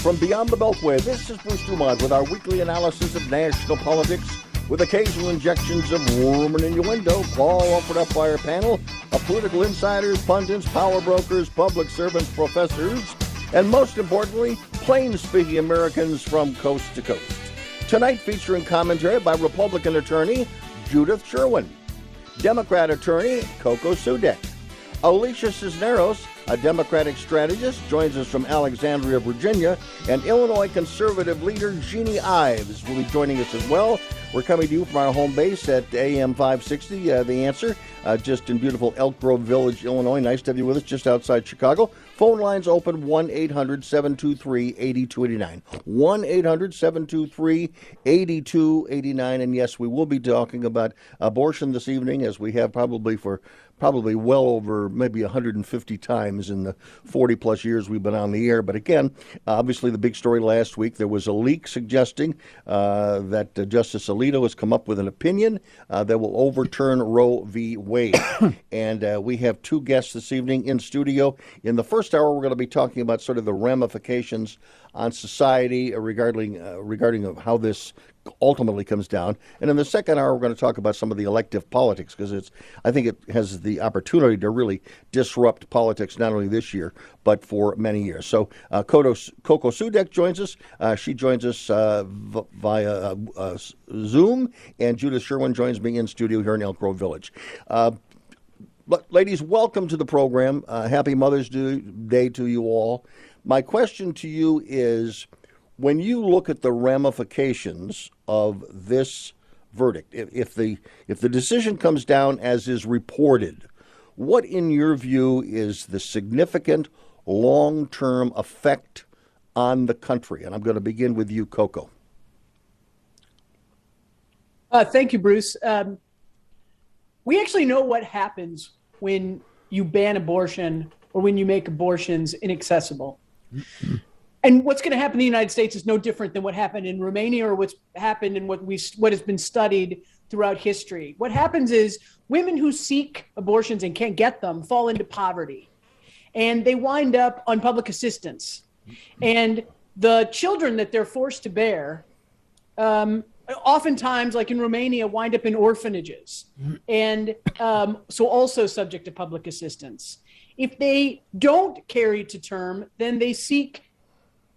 from beyond the Beltway, this is Bruce Dumont with our weekly analysis of national politics with occasional injections of rumor and innuendo, all offered up by our panel of political insiders, pundits, power brokers, public servants, professors, and most importantly, plain speaking Americans from coast to coast. Tonight featuring commentary by Republican attorney Judith Sherwin, Democrat attorney Coco Sudek, Alicia Cisneros, a Democratic strategist, joins us from Alexandria, Virginia, and Illinois conservative leader Jeannie Ives will be joining us as well. We're coming to you from our home base at AM 560, uh, The Answer, uh, just in beautiful Elk Grove Village, Illinois. Nice to have you with us just outside Chicago. Phone lines open 1 800 723 8289. 1 800 723 8289. And yes, we will be talking about abortion this evening, as we have probably for probably well over maybe 150 times in the 40 plus years we've been on the air. But again, obviously, the big story last week there was a leak suggesting uh, that uh, Justice Alito has come up with an opinion uh, that will overturn Roe v. Wade. and uh, we have two guests this evening in studio. In the first hour, we're going to be talking about sort of the ramifications on society regarding uh, regarding of how this ultimately comes down. And in the second hour, we're going to talk about some of the elective politics because it's I think it has the opportunity to really disrupt politics not only this year but for many years. So uh, Coco, Coco Sudek joins us. Uh, she joins us uh, v- via uh, uh, Zoom, and Judith Sherwin joins me in studio here in Elk Grove Village. Uh, ladies, welcome to the program. happy Mother's Day to you all. My question to you is when you look at the ramifications of this verdict, if, if, the if the decision comes down as is reported, what in your view is the significant long term effect on the country? And I'm going to begin with you, Coco. Uh, thank you, Bruce. Um, we actually know what happens when you ban abortion or when you make abortions inaccessible. And what's going to happen in the United States is no different than what happened in Romania or what's happened in what we what has been studied throughout history. What happens is women who seek abortions and can't get them fall into poverty, and they wind up on public assistance, and the children that they're forced to bear. Um, oftentimes, like in Romania, wind up in orphanages, and um, so also subject to public assistance. If they don't carry to term, then they seek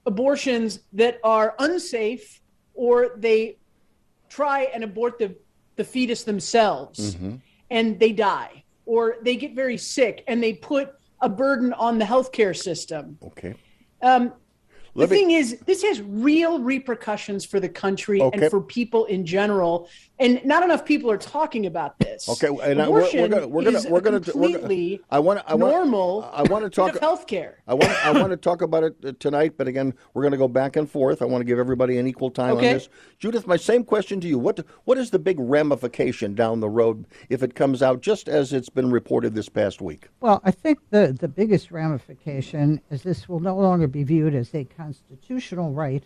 abortions that are unsafe or they try and abort the, the fetus themselves mm-hmm. and they die or they get very sick and they put a burden on the healthcare system. Okay. Um, the me... thing is, this has real repercussions for the country okay. and for people in general, and not enough people are talking about this. Okay, and Abortion we're, gonna we're gonna we're gonna completely I want I want normal. I want to talk healthcare. I want I want to talk about it uh, tonight, but again, we're going to go back and forth. I want to give everybody an equal time okay. on this. Judith, my same question to you: what what is the big ramification down the road if it comes out just as it's been reported this past week? Well, I think the the biggest ramification is this will no longer be viewed as a constitutional right.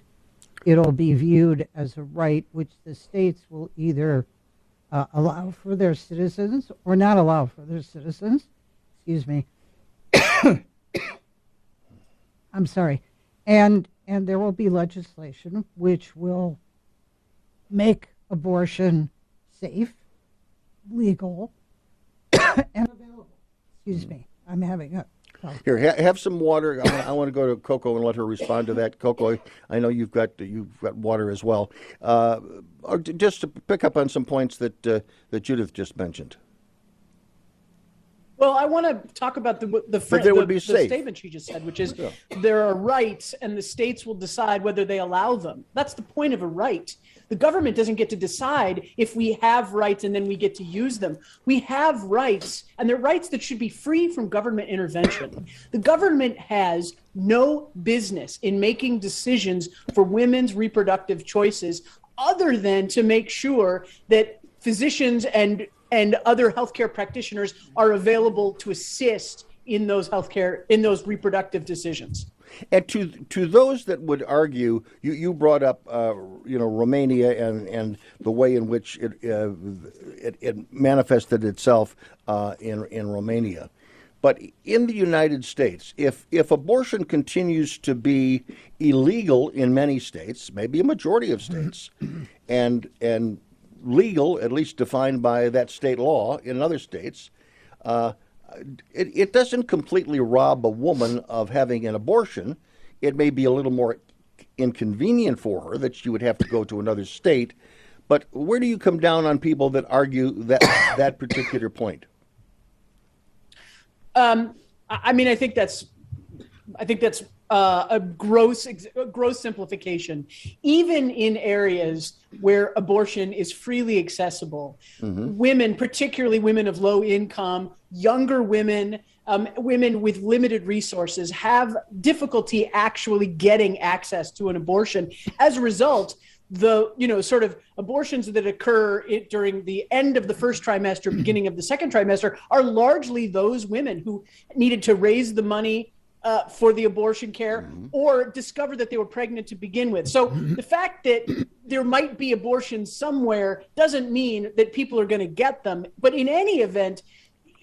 It'll be viewed as a right which the states will either uh, allow for their citizens or not allow for their citizens. Excuse me. I'm sorry. And and there will be legislation which will make abortion safe, legal, and available. Excuse me. I'm having a here, ha- have some water. I want, to go to Coco and let her respond to that. Coco, I know you've got you've got water as well. Uh, just to pick up on some points that uh, that Judith just mentioned. Well, I want to talk about the the, fr- the, the statement she just said, which is yeah. there are rights, and the states will decide whether they allow them. That's the point of a right. The government doesn't get to decide if we have rights and then we get to use them. We have rights, and they're rights that should be free from government intervention. The government has no business in making decisions for women's reproductive choices other than to make sure that physicians and and other healthcare practitioners are available to assist in those healthcare in those reproductive decisions. And to to those that would argue, you, you brought up uh, you know Romania and, and the way in which it uh, it, it, manifested itself uh, in in Romania. But in the United States, if if abortion continues to be illegal in many states, maybe a majority of states, and and legal, at least defined by that state law in other states, uh, it, it doesn't completely rob a woman of having an abortion. It may be a little more inconvenient for her that she would have to go to another state. But where do you come down on people that argue that that particular point? Um, I mean, I think that's, I think that's uh, a gross, a gross simplification. Even in areas where abortion is freely accessible, mm-hmm. women, particularly women of low income, younger women, um, women with limited resources, have difficulty actually getting access to an abortion. As a result, the you know sort of abortions that occur it, during the end of the first trimester beginning of the second trimester are largely those women who needed to raise the money uh, for the abortion care mm-hmm. or discover that they were pregnant to begin with. So the fact that there might be abortions somewhere doesn't mean that people are going to get them. But in any event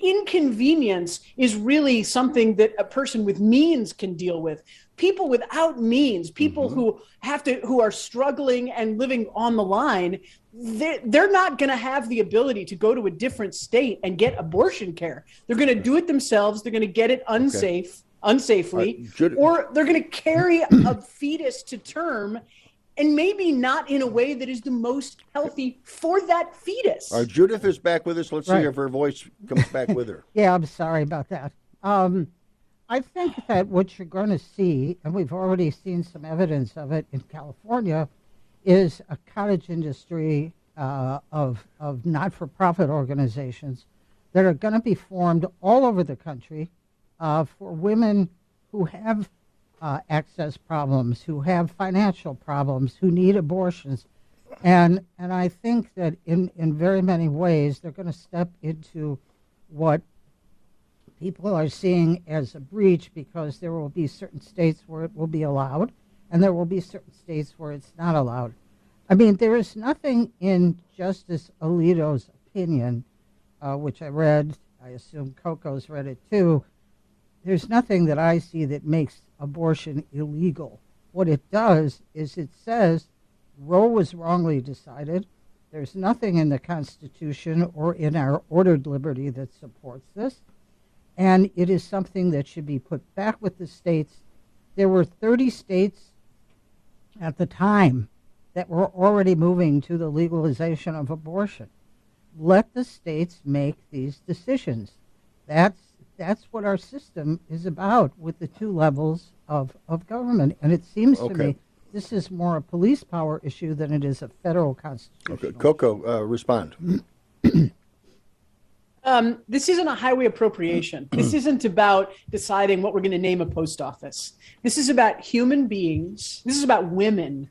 inconvenience is really something that a person with means can deal with. People without means people mm-hmm. who have to who are struggling and living on the line they're, they're not going to have the ability to go to a different state and get abortion care. They're going to do it themselves. They're going to get it unsafe. okay. Unsafely uh, or they're going to carry a fetus to term and maybe not in a way that is the most healthy for that fetus. All right, Judith is back with us. Let's right. see if her voice comes back with her. yeah, I'm sorry about that. Um, I think that what you're going to see, and we've already seen some evidence of it in California, is a cottage industry uh, of, of not for profit organizations that are going to be formed all over the country uh, for women who have uh, access problems, who have financial problems, who need abortions. And, and I think that in, in very many ways, they're going to step into what people are seeing as a breach because there will be certain states where it will be allowed and there will be certain states where it's not allowed. I mean, there is nothing in Justice Alito's opinion, uh, which I read, I assume Coco's read it too. There's nothing that I see that makes abortion illegal. What it does is it says Roe was wrongly decided. There's nothing in the Constitution or in our ordered liberty that supports this. And it is something that should be put back with the states. There were 30 states at the time that were already moving to the legalization of abortion. Let the states make these decisions. That's that's what our system is about with the two levels of, of government. And it seems okay. to me this is more a police power issue than it is a federal constitutional. Okay. Coco, uh, respond. um, this isn't a highway appropriation. this isn't about deciding what we're going to name a post office. This is about human beings. This is about women.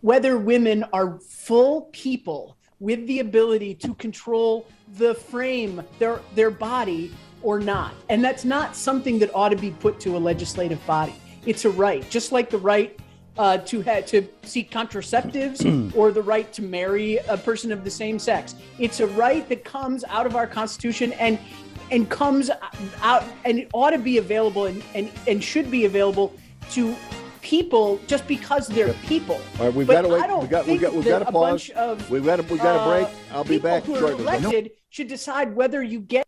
Whether women are full people with the ability to control the frame, their their body, or not. And that's not something that ought to be put to a legislative body. It's a right, just like the right uh, to ha- to seek contraceptives or the right to marry a person of the same sex. It's a right that comes out of our Constitution and and comes out and it ought to be available and, and, and should be available to people just because they're people. All right, we've but got to wait. We got, we got, we've got to pause. Of, we've got to, we've got to break. Uh, I'll be back shortly. Elected should decide whether you get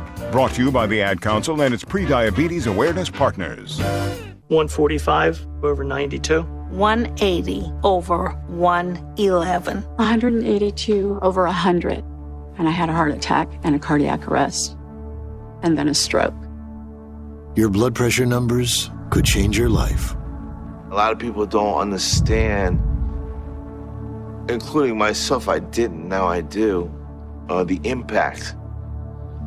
Brought to you by the Ad Council and its prediabetes awareness partners. 145 over 92. 180 over 111. 182 over 100. And I had a heart attack and a cardiac arrest. And then a stroke. Your blood pressure numbers could change your life. A lot of people don't understand, including myself, I didn't, now I do, uh, the impact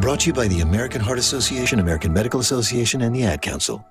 Brought to you by the American Heart Association, American Medical Association, and the Ad Council.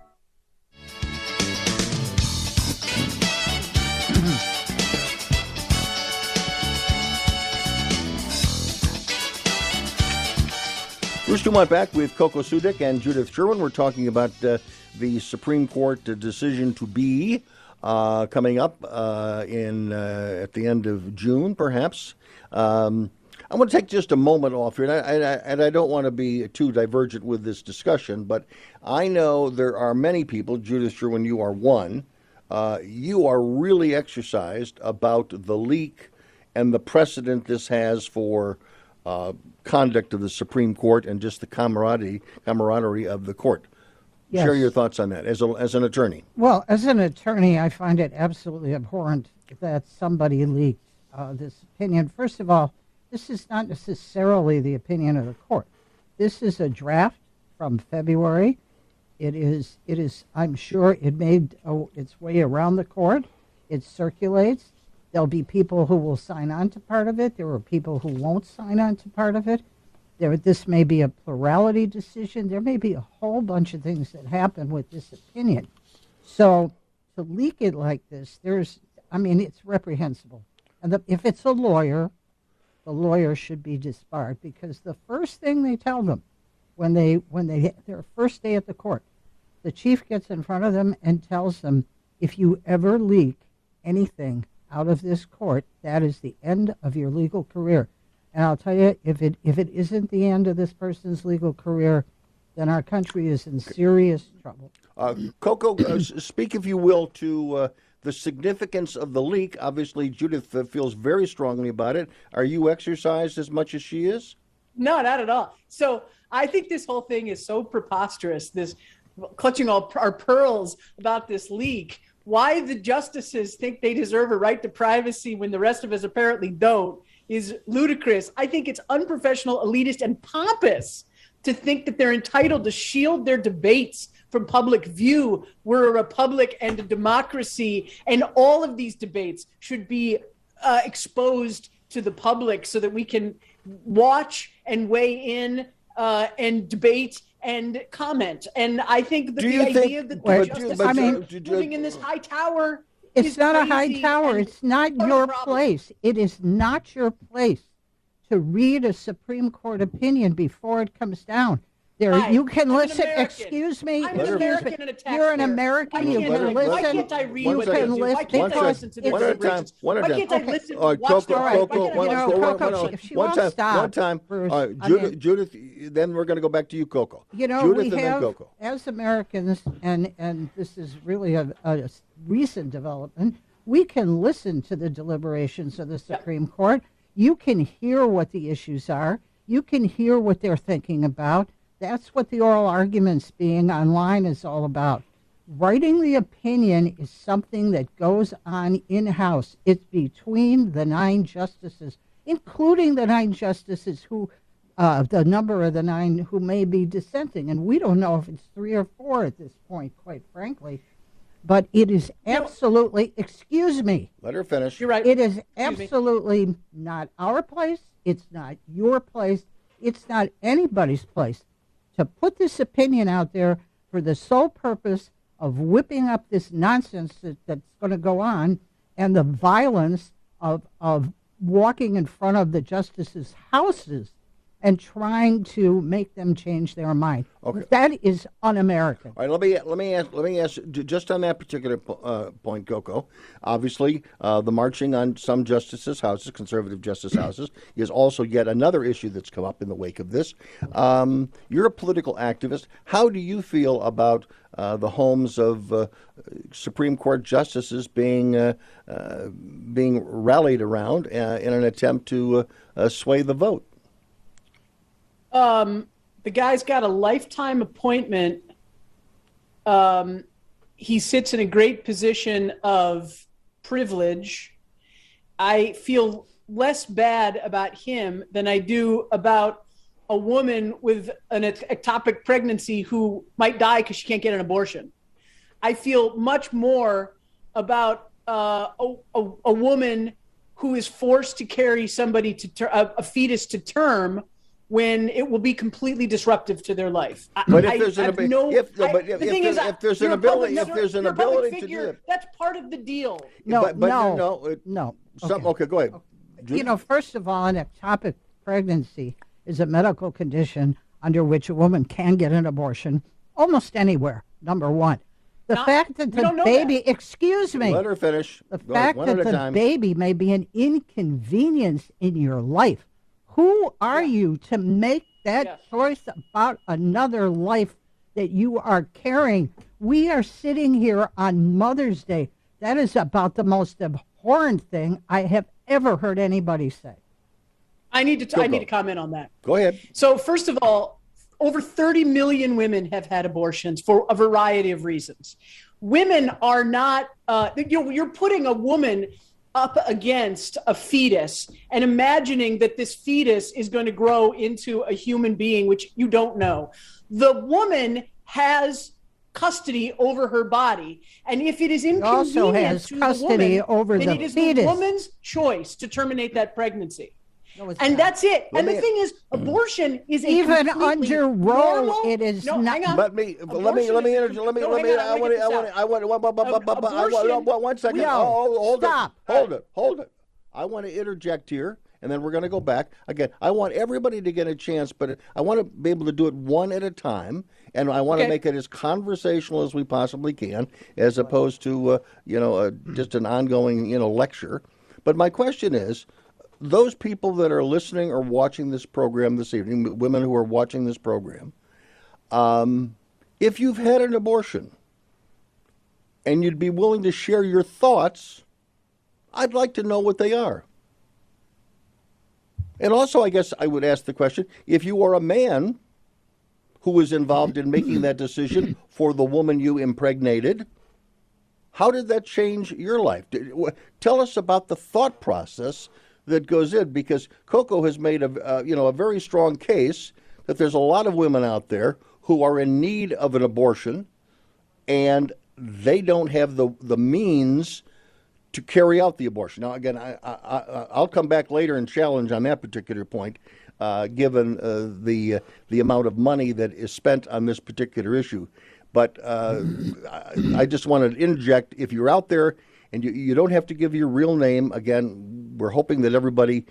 Bruce Dumont back with Coco Sudik and Judith Sherwin. We're talking about uh, the Supreme Court decision to be uh, coming up uh, in uh, at the end of June, perhaps. Um, I want to take just a moment off here, and I, and I, and I don't want to be too divergent with this discussion, but I know there are many people, Judith Sherwin, you are one, uh, you are really exercised about the leak and the precedent this has for uh, conduct of the Supreme Court and just the camaraderie, camaraderie of the court. Yes. Share your thoughts on that as, a, as an attorney. Well, as an attorney, I find it absolutely abhorrent that somebody leaked uh, this opinion. First of all, this is not necessarily the opinion of the court. This is a draft from February. It is. It is. I'm sure it made its way around the court. It circulates. There'll be people who will sign on to part of it. There are people who won't sign on to part of it. There, this may be a plurality decision. There may be a whole bunch of things that happen with this opinion. So to leak it like this, there's. I mean, it's reprehensible. And the, if it's a lawyer, the lawyer should be disbarred because the first thing they tell them when they when they their first day at the court, the chief gets in front of them and tells them, if you ever leak anything out of this court, that is the end of your legal career. And I'll tell you, if it if it isn't the end of this person's legal career, then our country is in serious trouble. Uh, Coco, uh, speak, if you will, to uh, the significance of the leak. Obviously, Judith uh, feels very strongly about it. Are you exercised as much as she is? No, not at all. So I think this whole thing is so preposterous. This clutching all our pearls about this leak. Why the justices think they deserve a right to privacy when the rest of us apparently don't is ludicrous. I think it's unprofessional, elitist, and pompous to think that they're entitled to shield their debates from public view. We're a republic and a democracy, and all of these debates should be uh, exposed to the public so that we can watch and weigh in uh, and debate and comment. And I think that Do the you idea think- that but the do- justice but is do- do- do- living in this high tower It's not a high tower. It's not your problem. place. It is not your place to read a Supreme Court opinion before it comes down. There, Hi, you can I'm listen. Excuse me. I'm an American me. and a taxpayer. You're an American. You can't can I- listen. Why can't I read One what they do? Why can't I listen to their One at a time. One at a Why time. can't I Okay. listen? All right, uh, watch Coco, the- Coco, one, know, Coco, one, one, she one time, stop, one time. Bruce, uh, All right, I Judith, mean- Judith, then we're going to go back to you, Coco. You know, Judith we and then have Coco. as Americans, and and this is really a, a recent development. We can listen to the deliberations of the Supreme Court. You can hear what the issues are. You can hear what they're thinking about. That's what the oral arguments being online is all about. Writing the opinion is something that goes on in house. It's between the nine justices, including the nine justices who, uh, the number of the nine who may be dissenting. And we don't know if it's three or four at this point, quite frankly. But it is absolutely, excuse me, Let her finish. You're right. it is me. absolutely not our place. It's not your place. It's not anybody's place to put this opinion out there for the sole purpose of whipping up this nonsense that, that's going to go on and the violence of, of walking in front of the justices' houses and trying to make them change their mind. Okay. That is un-American. All right, let me let me ask let me ask just on that particular po- uh, point, Coco. Obviously, uh, the marching on some justices' houses, conservative justice houses, is also yet another issue that's come up in the wake of this. Um, you're a political activist. How do you feel about uh, the homes of uh, Supreme Court justices being uh, uh, being rallied around uh, in an attempt to sway the vote? Um, the guy's got a lifetime appointment. Um, he sits in a great position of privilege. I feel less bad about him than I do about a woman with an ectopic pregnancy who might die because she can't get an abortion. I feel much more about uh, a, a, a woman who is forced to carry somebody to ter- a, a fetus to term when it will be completely disruptive to their life. I- But if I there's an have no, if- I- but the if- thing if is, if there's an you're public- ability- if there's an you're ability to do it. that's part of the deal. No, but, but no, no, it- no. Some, okay. go ahead. You know, first of all, an ectopic pregnancy is a medical condition under which a woman can get an abortion almost anywhere. Number one. The Not- fact that the don't know baby, excuse me, Let her finish. the Go ahead, fact one that at the time. baby may be an inconvenience in your life. Who are you to make that choice about another life that you are carrying? We are sitting here on Mother's Day. That is about the most abhorrent thing I have ever heard anybody say. I need to. T- Go, I need to comment on that. Go ahead. So first of all, over 30 million women have had abortions for a variety of reasons. Women are not. Uh, you know, you're putting a woman up against a fetus and imagining that this fetus is going to grow into a human being, which you don't know. The woman has custody over her body, and if it is inconvenient also has to custody the woman, over then the it is fetus. the woman's choice to terminate that pregnancy. No, and not. that's it. Let and me- the thing is, abortion is a Even under Roe, normal- it is no, not- Let me let me let me is a inter- let me no, let me on, I let want me to get I want out. I want one- second. Oh, hold Stop. it. Hold it. Hold it. I want to interject here and then we're going to go back. Again, I want everybody to get a chance, but I want to be able to do it one at a time and I want to make it as conversational as we possibly can as opposed to uh, you know, uh, just an ongoing, you know, lecture. But my question is those people that are listening or watching this program this evening, women who are watching this program, um, if you've had an abortion and you'd be willing to share your thoughts, I'd like to know what they are. And also, I guess I would ask the question if you are a man who was involved in making that decision for the woman you impregnated, how did that change your life? Tell us about the thought process that goes in, because Coco has made a uh, you know a very strong case that there's a lot of women out there who are in need of an abortion, and they don't have the the means to carry out the abortion. Now, again, I, I, I, I'll come back later and challenge on that particular point, uh, given uh, the uh, the amount of money that is spent on this particular issue. But uh, I, I just wanted to interject: if you're out there and you, you don't have to give your real name, again, we're hoping that everybody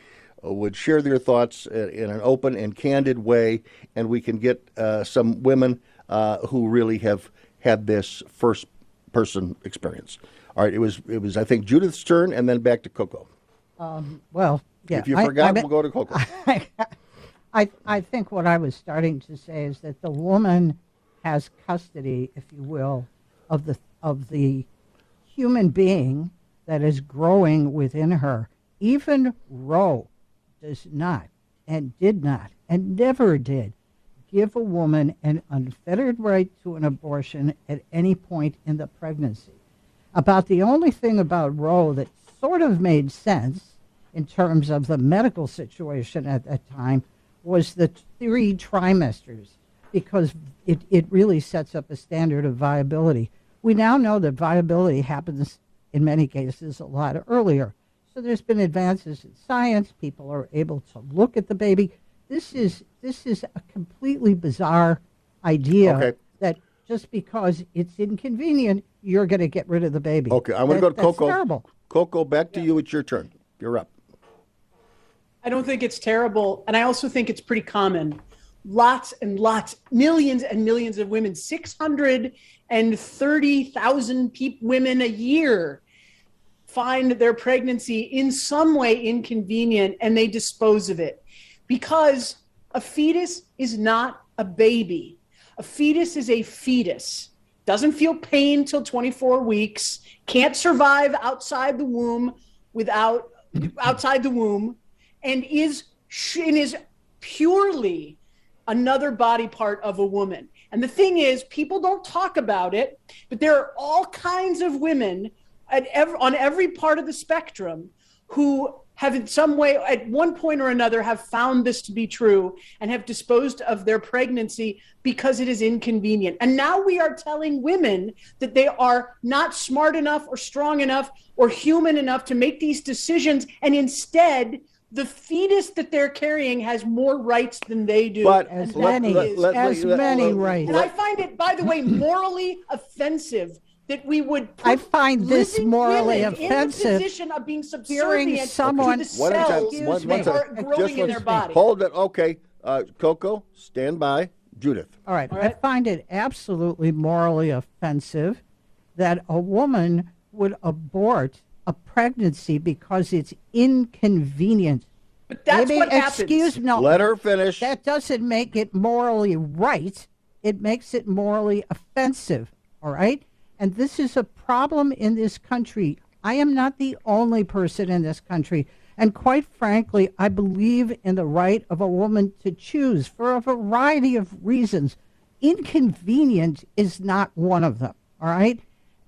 uh, would share their thoughts in an open and candid way, and we can get uh, some women uh, who really have had this first person experience. All right, it was it was I think Judith's turn, and then back to Coco. Um, well, yeah. If you I- forgot, I- we'll go to Coco. I, I think what I was starting to say is that the woman has custody, if you will, of the of the human being that is growing within her. Even Roe does not and did not and never did give a woman an unfettered right to an abortion at any point in the pregnancy. About the only thing about Roe that sort of made sense in terms of the medical situation at that time was the three trimesters because it, it really sets up a standard of viability. We now know that viability happens in many cases a lot earlier. So there's been advances in science. People are able to look at the baby. This is this is a completely bizarre idea Okay. that just because it's inconvenient, you're going to get rid of the baby. Okay, I'm going to go to that's Coco. Terrible. Coco, back to you. It's your turn. You're up. I don't think it's terrible. And I also think it's pretty common. Lots and lots, millions and millions of women, 630,000 peop women a year find their pregnancy in some way inconvenient and they dispose of it because a fetus is not a baby. A fetus is a fetus. Doesn't feel pain till 24 weeks, can't survive outside the womb without outside the womb and is and is purely another body part of a woman. And the thing is, people don't talk about it, but there are all kinds of women at on every part of the spectrum who have in some way at one point or another have found this to be true and have disposed of their pregnancy because it is inconvenient. And now we are telling women that they are not smart enough or strong enough or human enough to make these decisions and instead the fetus that they're carrying has more rights than they do But as many- is- let- let- as let- many let- rights. and I find it, by the way, morally offensive that we would. Put I find this morally women offensive, In the position of being hearing subservient someone- to the One at a time. cells Excuse One, one that are growing Just in their body. Hold it. Okay. Uh, Coco, stand by. Judith. All right. I find it absolutely morally offensive that a woman would abort a pregnancy because it's inconvenient. But that's Maybe, what happens. excuse no. Let her finish. That doesn't make it morally right. It makes it morally offensive. All right? And this is a problem in this country. I am not the only person in this country. And quite frankly, I believe in the right of a woman to choose for a variety of reasons. Inconvenient is not one of them. All right?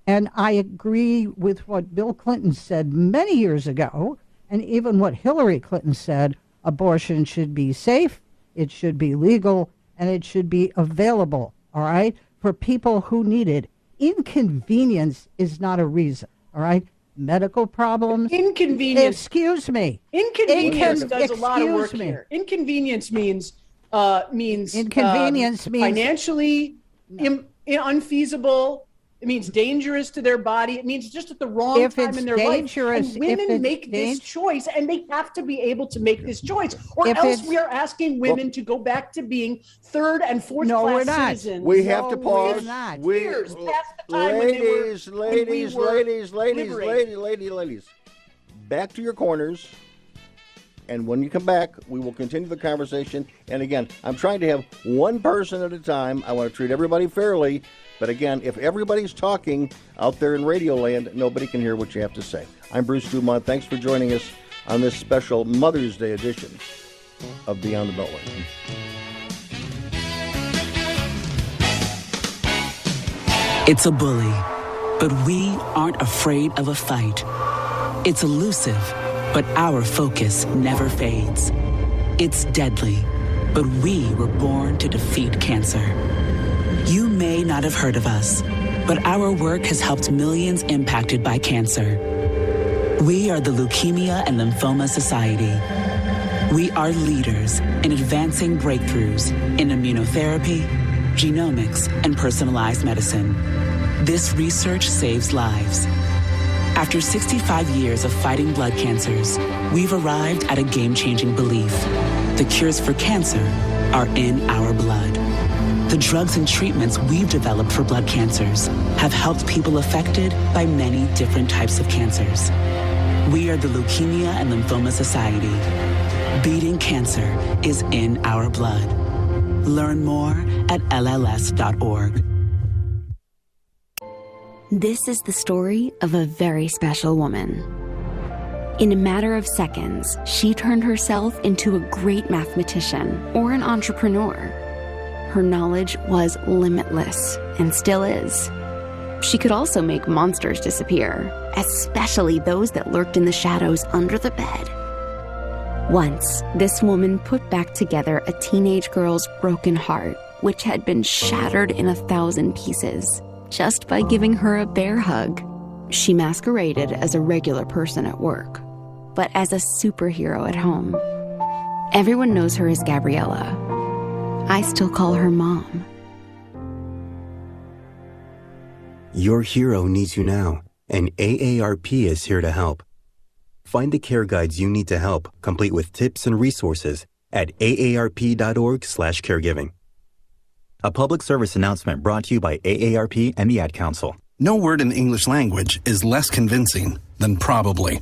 And I agree with what Bill Clinton said many years ago, and even what Hillary Clinton said abortion should be safe, it should be legal, and it should be available, all right, for people who need it. Inconvenience is not a reason, all right? Medical problems. Inconvenience. Excuse me. Inconvenience Incon- does a lot of work me. here. Inconvenience means uh, means um, Inconvenience means- financially im- unfeasible. It means dangerous to their body. It means just at the wrong If time it's in their dangerous- life. And if women it's make this choice, and they have to be able to make this choice, or If else we are asking women to go back to being third and fourth No, class we're not. citizens. We have to No, pause. we're not. We, Years past the time when were- ladies, when we ladies, ladies, ladies, ladies, ladies, ladies. Back to your corners. And when you come back, we will continue the conversation. And again, I'm trying to have one person at a time. I want to treat everybody fairly. But again, if everybody's talking out there in Radio Land, nobody can hear what you have to say. I'm Bruce Dumont. Thanks for joining us on this special Mother's Day edition of Beyond the Beltway. It's a bully, but we aren't afraid of a fight. It's elusive, but our focus never fades. It's deadly, but we were born to defeat cancer. You may not have heard of us, but our work has helped millions impacted by cancer. We are the Leukemia and Lymphoma Society. We are leaders in advancing breakthroughs in immunotherapy, genomics, and personalized medicine. This research saves lives. After 65 years of fighting blood cancers, we've arrived at a game changing belief. The cures for cancer are in our blood. The drugs and treatments we've developed for blood cancers have helped people affected by many different types of cancers. We are the Leukemia and Lymphoma Society. Beating cancer is in our blood. Learn more at LLS.org. This is the story of a very special woman. In a matter of seconds, she turned herself into a great mathematician or an entrepreneur. Her knowledge was limitless and still is. She could also make monsters disappear, especially those that lurked in the shadows under the bed. Once, this woman put back together a teenage girl's broken heart, which had been shattered in a thousand pieces, just by giving her a bear hug. She masqueraded as a regular person at work, but as a superhero at home. Everyone knows her as Gabriella. I still call her mom. Your hero needs you now, and AARP is here to help. Find the care guides you need to help, complete with tips and resources at aarp.org/caregiving. A public service announcement brought to you by AARP and the Ad Council. No word in the English language is less convincing than probably.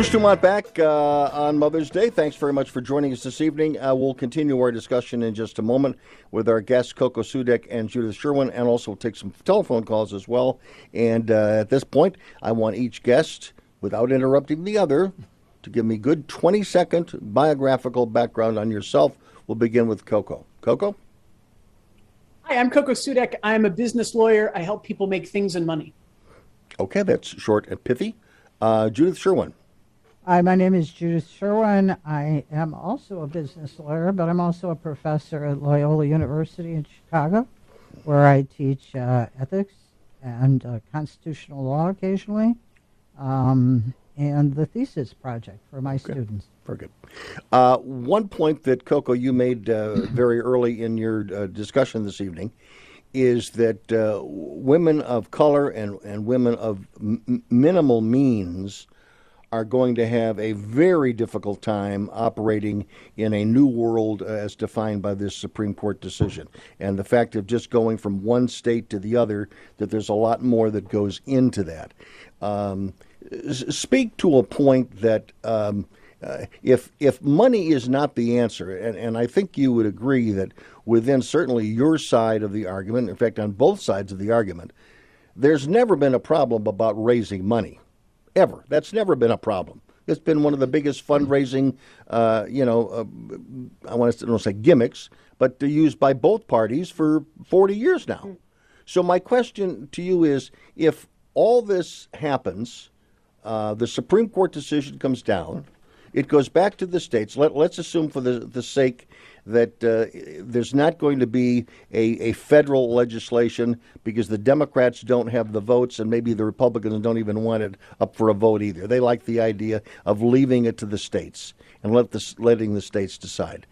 Bruce Dumont back uh, on Mother's Day. Thanks very much for joining us this evening. Uh, we'll continue our discussion in just a moment with our guests, Coco Sudek and Judith Sherwin, and also take some telephone calls as well. And uh, at this point, I want each guest, without interrupting the other, to give me good 20 second biographical background on yourself. We'll begin with Coco. Coco? Hi, I'm Coco Sudek. I'm a business lawyer. I help people make things and money. Okay, that's short and pithy. Uh, Judith Sherwin. Hi, my name is Judith Sherwin. I am also a business lawyer, but I'm also a professor at Loyola University in Chicago, where I teach uh, ethics and uh, constitutional law occasionally, um, and the thesis project for my Okay. students. Very good. Uh, one point that Coco you made uh, very early in your uh, discussion this evening is that uh, women of color and, and women of m- minimal means are going to have a very difficult time operating in a new world uh, as defined by this Supreme Court decision. And the fact of just going from one state to the other, that there's a lot more that goes into that. Um, speak to a point that. Um, uh, if if money is not the answer, and, and I think you would agree that within certainly your side of the argument, in fact, on both sides of the argument, there's never been a problem about raising money, ever. That's never been a problem. It's been one of the biggest fundraising, uh, you know, uh, I want to don't say gimmicks, but they're used by both parties for 40 years now. So my question to you is, if all this happens, uh, the Supreme Court decision comes down. It goes back to the states. Let, let's assume, for the, the sake that uh, there's not going to be a, a federal legislation because the Democrats don't have the votes, and maybe the Republicans don't even want it up for a vote either. They like the idea of leaving it to the states and let the, letting the states decide.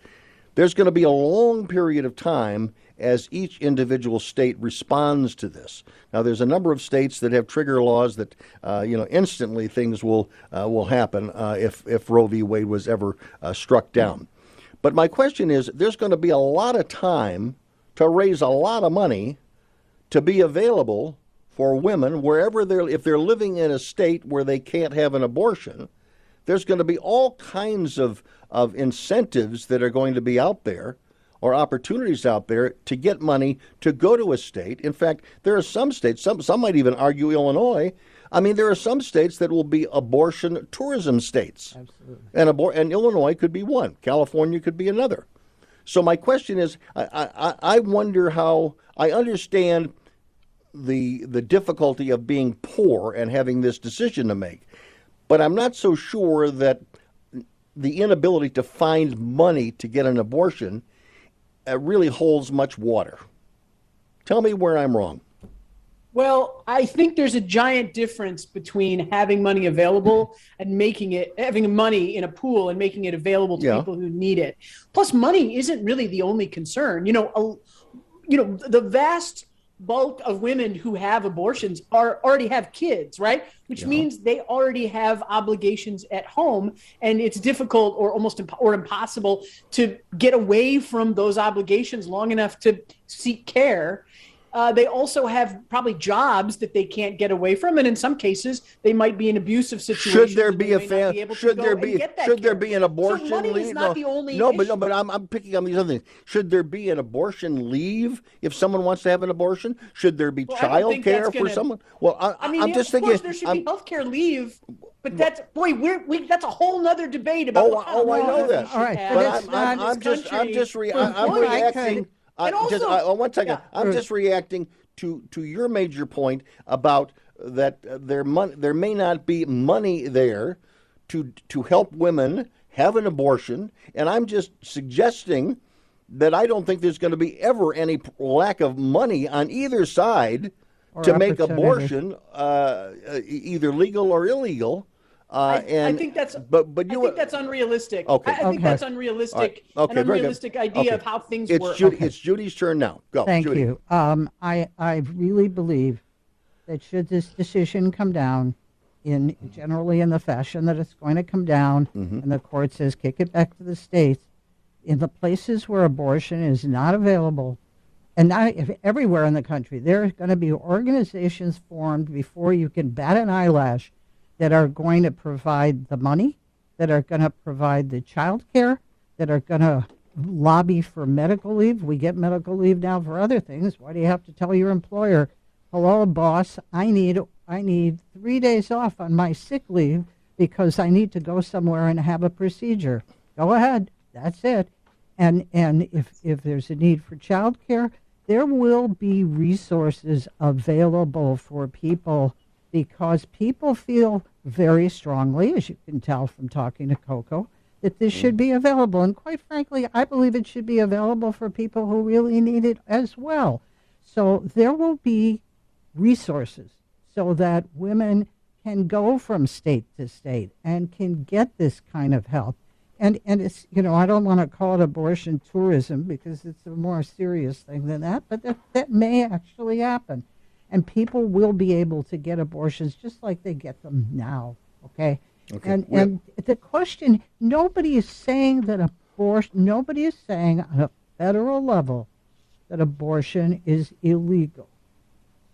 There's going to be a long period of time as each individual state responds to this. Now, there's a number of states that have trigger laws that, uh, you know, instantly things will uh, will happen uh, if if Roe v. Wade was ever uh, struck down. But my question is there's going to be a lot of time to raise a lot of money to be available for women wherever they're, if they're living in a state where they can't have an abortion. There's going to be all kinds of, of incentives that are going to be out there or opportunities out there to get money to go to a state. In fact, there are some states, some, some might even argue Illinois. I mean, there are some states that will be abortion tourism states. Absolutely. And, abor- and Illinois could be one, California could be another. So my question is, I, I, I wonder how I understand the the difficulty of being poor and having this decision to make, but I'm not so sure that the inability to find money to get an abortion uh, really holds much water. Tell me where I'm wrong. Well, I think there's a giant difference between having money available and making it, having money in a pool and making it available to Yeah. people who need it. Plus, money isn't really the only concern. You know, a, you know, the vast bulk of women who have abortions are already have kids, right? Which means they already have obligations at home, and it's difficult or almost imp- or impossible to get away from those obligations long enough to seek care. Uh, they also have probably jobs that they can't get away from, and in some cases, they might be in abusive situations. Should there be a may not fan? be Should there be? get that Should there be an abortion So money leave? is not no, the only no, but no, but I'm, I'm picking on these other things. Should there be an abortion leave if someone wants to have an abortion? Should there be Well, child care for gonna- someone? Well, I, I mean, I'm yeah, just of thinking. course there should I'm- be healthcare leave, but that's boy, we're we, that's a whole nother debate about. Oh, what kind oh, of I know that. All right, but I'm, I'm, I'm just, I'm just, re- I, I'm women. reacting. I, And just, also- I, one second. Yeah. I'm just reacting to to your major point about that there mon- there may not be money there to to help women have an abortion, and I'm just suggesting that I don't think there's going to be ever any p- lack of money on either side Or to make abortion uh, either legal or illegal. Uh, I, and I think that's but but you I think that's unrealistic. Okay. I, I think Okay. that's All right. unrealistic. Okay, an very good. unrealistic idea Okay. of how things it's work. Judy, It's Judy's turn now. Go, Thank Judy. you. Um, I I really believe that should this decision come down in generally in the fashion that it's going to come down, Mm-hmm. and the court says kick it back to the states, in the places where abortion is not available, and not if, everywhere in the country, there are going to be organizations formed before you can bat an eyelash that are going to provide the money, that are going to provide the child care, that are going to lobby for medical leave. We get medical leave now for other things. Why do you have to tell your employer, "Hello, boss, I need I need 3 days off on my sick leave because I need to go somewhere and have a procedure." Go ahead. That's it. And and if if there's a need for child care, there will be resources available for people because people feel very strongly, as you can tell from talking to Coco, that this should be available. And quite frankly, I believe it should be available for people who really need it as well. So there will be resources so that women can go from state to state and can get this kind of help. And and it's you know I don't want to call it abortion tourism because it's a more serious thing than that, but that, that may actually happen, and people will be able to get abortions just like they get them now. Okay. Okay. And and the question nobody is saying that abortion nobody is saying on a federal level that abortion is illegal.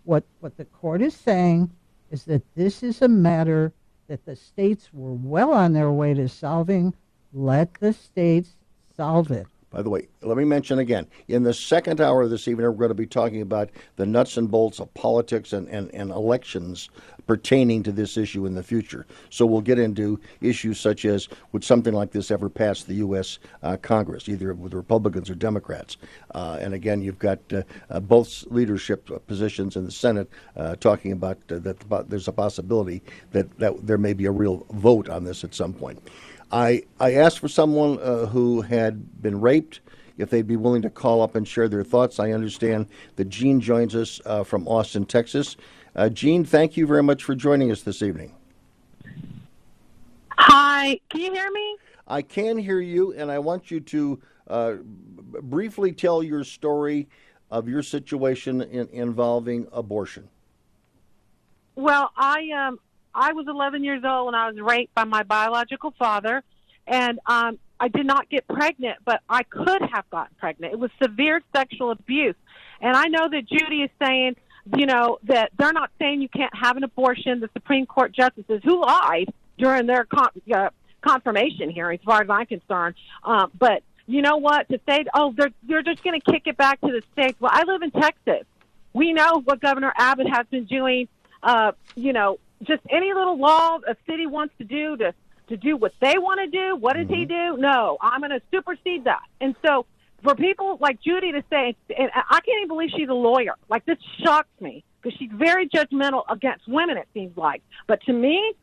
What what the court is saying is that this is a matter that the states were well on their way to solving. Let the states solve it. By the way, let me mention again in the second hour of this evening, we're going to be talking about the nuts and bolts of politics and, and, and elections pertaining to this issue in the future. So we'll get into issues such as would something like this ever pass the U.S. Uh, Congress, either with Republicans or Democrats? Uh, and again, you've got uh, uh, both leadership positions in the Senate uh, talking about uh, that there's a possibility that, that there may be a real vote on this at some point. I, I asked for someone uh, who had been raped if they'd be willing to call up and share their thoughts. I understand that Gene joins us uh, from Austin, Texas. Uh, Gene, thank you very much for joining us this evening. Hi, can you hear me? I can hear you, and I want you to uh, b- briefly tell your story of your situation in, involving abortion. Well, I um I was 11 years old when I was raped by my biological father, and um I did not get pregnant, but I could have gotten pregnant. It was severe sexual abuse. And I know that Judy is saying, you know, that they're not saying you can't have an abortion. The Supreme Court justices who lied during their con- uh, confirmation hearing, as far as I'm concerned. Um, but you know what? To say, oh, they're they're just going to kick it back to the states. Well, I live in Texas. We know what Governor Abbott has been doing. Uh, you know, just any little law a city wants to do to to do what they want to do. What does he do? No, I'm going to supersede that. And so for people like Judy to say, and I can't even believe she's a lawyer. Like this shocks me because she's very judgmental against women. It seems like, but to me,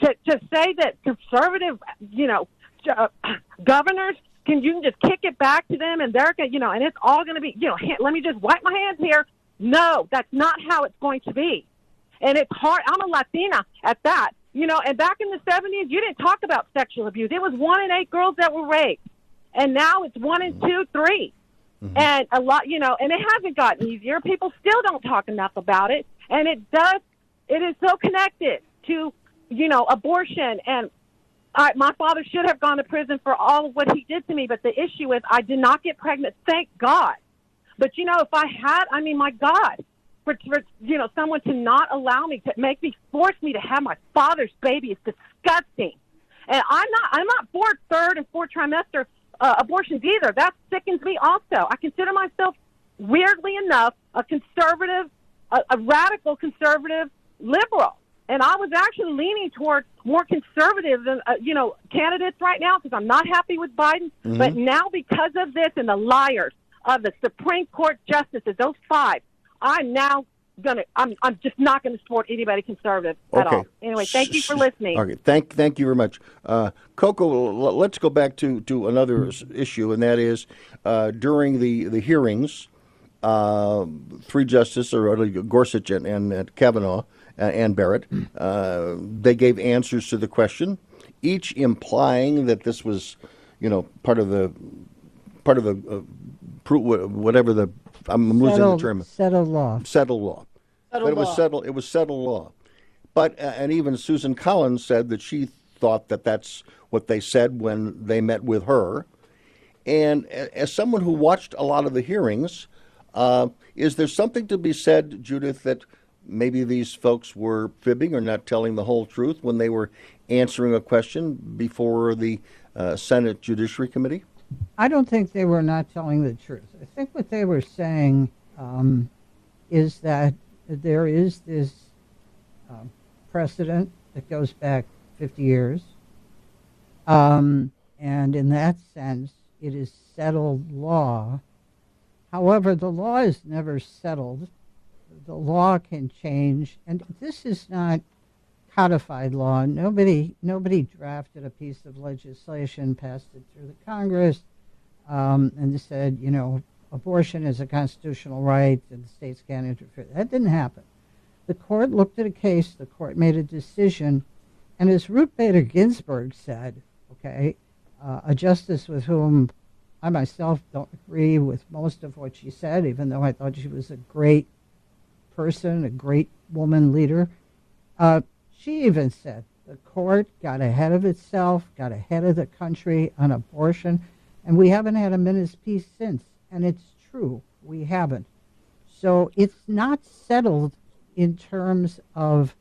to to say that conservative, you know, uh, governors can you can just kick it back to them and they're gonna, you know, and it's all going to be, you know, let me just wipe my hands here. No, that's not how it's going to be. And it's hard. I'm a Latina at that, you know, and back in the 70s, you didn't talk about sexual abuse. It was one in eight girls that were raped. And now it's one in two, 3 mm-hmm. And a lot, you know, and it hasn't gotten easier. People still don't talk enough about it. And it does, it is so connected to, you know, abortion and I, my father should have gone to prison for all of what he did to me, but the issue is I did not get pregnant. Thank God. But you know, if I had, I mean, my God, for, for you know someone to not allow me to make me force me to have my father's baby is disgusting. And I'm not, I'm not for third and fourth trimester uh, abortions either. That sickens me. Also, I consider myself, weirdly enough, a conservative, a, a radical conservative liberal and I was actually leaning toward more conservative than uh, you know candidates right now because I'm not happy with Biden. Mhm. But now because of this and the liars of the Supreme Court justices, those five, I'm now gonna I'm I'm just not gonna support anybody conservative at Okay. all. Anyway, thank you for listening. Okay, thank thank you very much, uh, Coco. l- Let's go back to to another issue, and that is uh, during the the hearings, uh, three justices, or Gorsuch and, and, and Kavanaugh uh, and Barrett, uh, they gave answers to the question, each implying that this was, you know, part of the part of the uh, whatever the I'm losing settled, the term settled law. settled law. Settled but it was settled. It was settled law. But uh, and even Susan Collins said that she thought that that's what they said when they met with her. And as someone who watched a lot of the hearings, uh, is there something to be said, Judith, that maybe these folks were fibbing or not telling the whole truth when they were answering a question before the uh, Senate Judiciary Committee? I don't think they were not telling the truth. I think what they were saying um, is that there is this um, precedent that goes back 50 years. Um, and in that sense, it is settled law. However, the law is never settled. The law can change, and this is not codified law. Nobody, nobody drafted a piece of legislation, passed it through the Congress, um, and said, you know, abortion is a constitutional right, and the states can't interfere. That didn't happen. The court looked at a case. The court made a decision, and as Ruth Bader Ginsburg said, okay, uh, a justice with whom I myself don't agree with most of what she said, even though I thought she was a great person, a great woman leader. Uh, she even said the court got ahead of itself, got ahead of the country on abortion, and we haven't had a minute's peace since. And it's true, we haven't. So it's not settled in terms of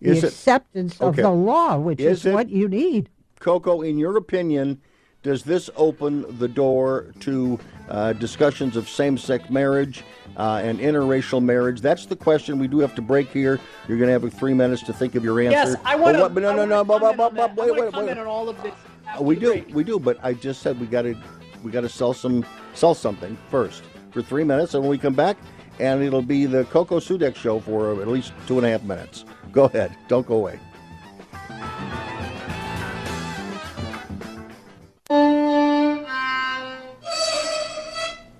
the Is it- acceptance of the law, which Is is, it- what you need. Coco, in your opinion, does this open the door to uh, discussions of same sex marriage uh, and interracial marriage? That's the question. We do have to break here. You're going to have three minutes to think of your answer. Yes, I want But but no, no, no, but- I wait, to wait, wait. on all of this. We do, we do, but I just said we got to, we got to sell some, sell something first for three minutes, and when we come back, and it'll be the Coco Sudeck show for at least two and a half minutes. Go ahead, don't go away.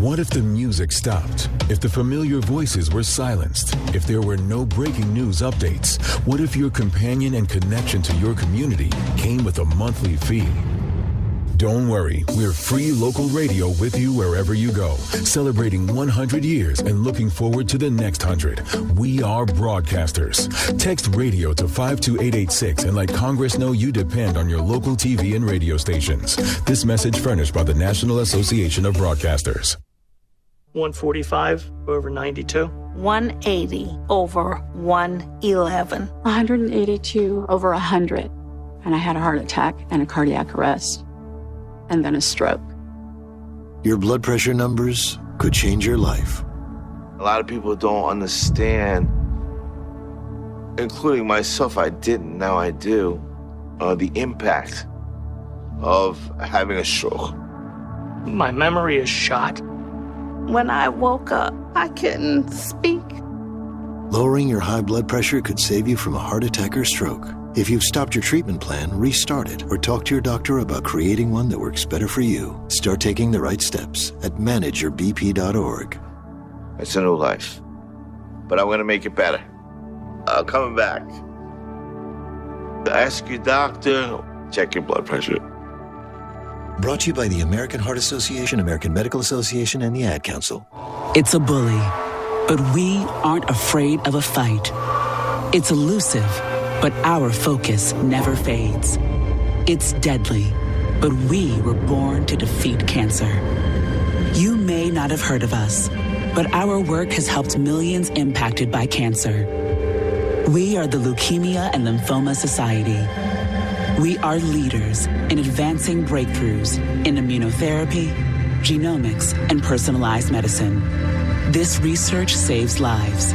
What if the music stopped? If the familiar voices were silenced? If there were no breaking news updates? What if your companion and connection to your community came with a monthly fee? Don't worry, we're free local radio with you wherever you go, celebrating 100 years and looking forward to the next 100. We are broadcasters. Text radio to 52886 and let Congress know you depend on your local TV and radio stations. This message furnished by the National Association of Broadcasters. 145 over 92. 180 over 111. 182 over 100. And I had a heart attack and a cardiac arrest. And then a stroke. Your blood pressure numbers could change your life. A lot of people don't understand, including myself. I didn't, now I do, uh, the impact of having a stroke. My memory is shot. When I woke up, I couldn't speak. Lowering your high blood pressure could save you from a heart attack or stroke. If you've stopped your treatment plan, restart it or talk to your doctor about creating one that works better for you. Start taking the right steps at manageyourbp.org. It's a new life. But I'm going to make it better. I'm coming back. Ask your doctor, check your blood pressure. Brought to you by the American Heart Association, American Medical Association, and the Ad Council. It's a bully, but we aren't afraid of a fight. It's elusive, but our focus never fades. It's deadly, but we were born to defeat cancer. You may not have heard of us, but our work has helped millions impacted by cancer. We are the Leukemia and Lymphoma Society. We are leaders in advancing breakthroughs in immunotherapy, genomics, and personalized medicine. This research saves lives.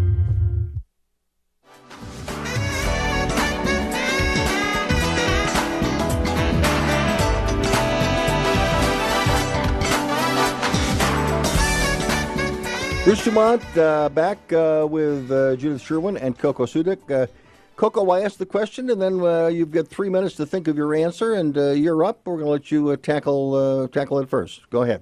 Bruce Dumont uh, back uh, with uh, Judith Sherwin and Coco Sudik. Uh, Coco, I asked the question, and then uh, you've got three minutes to think of your answer, and uh, you're up. We're going to let you tackle tackle it first. Go ahead.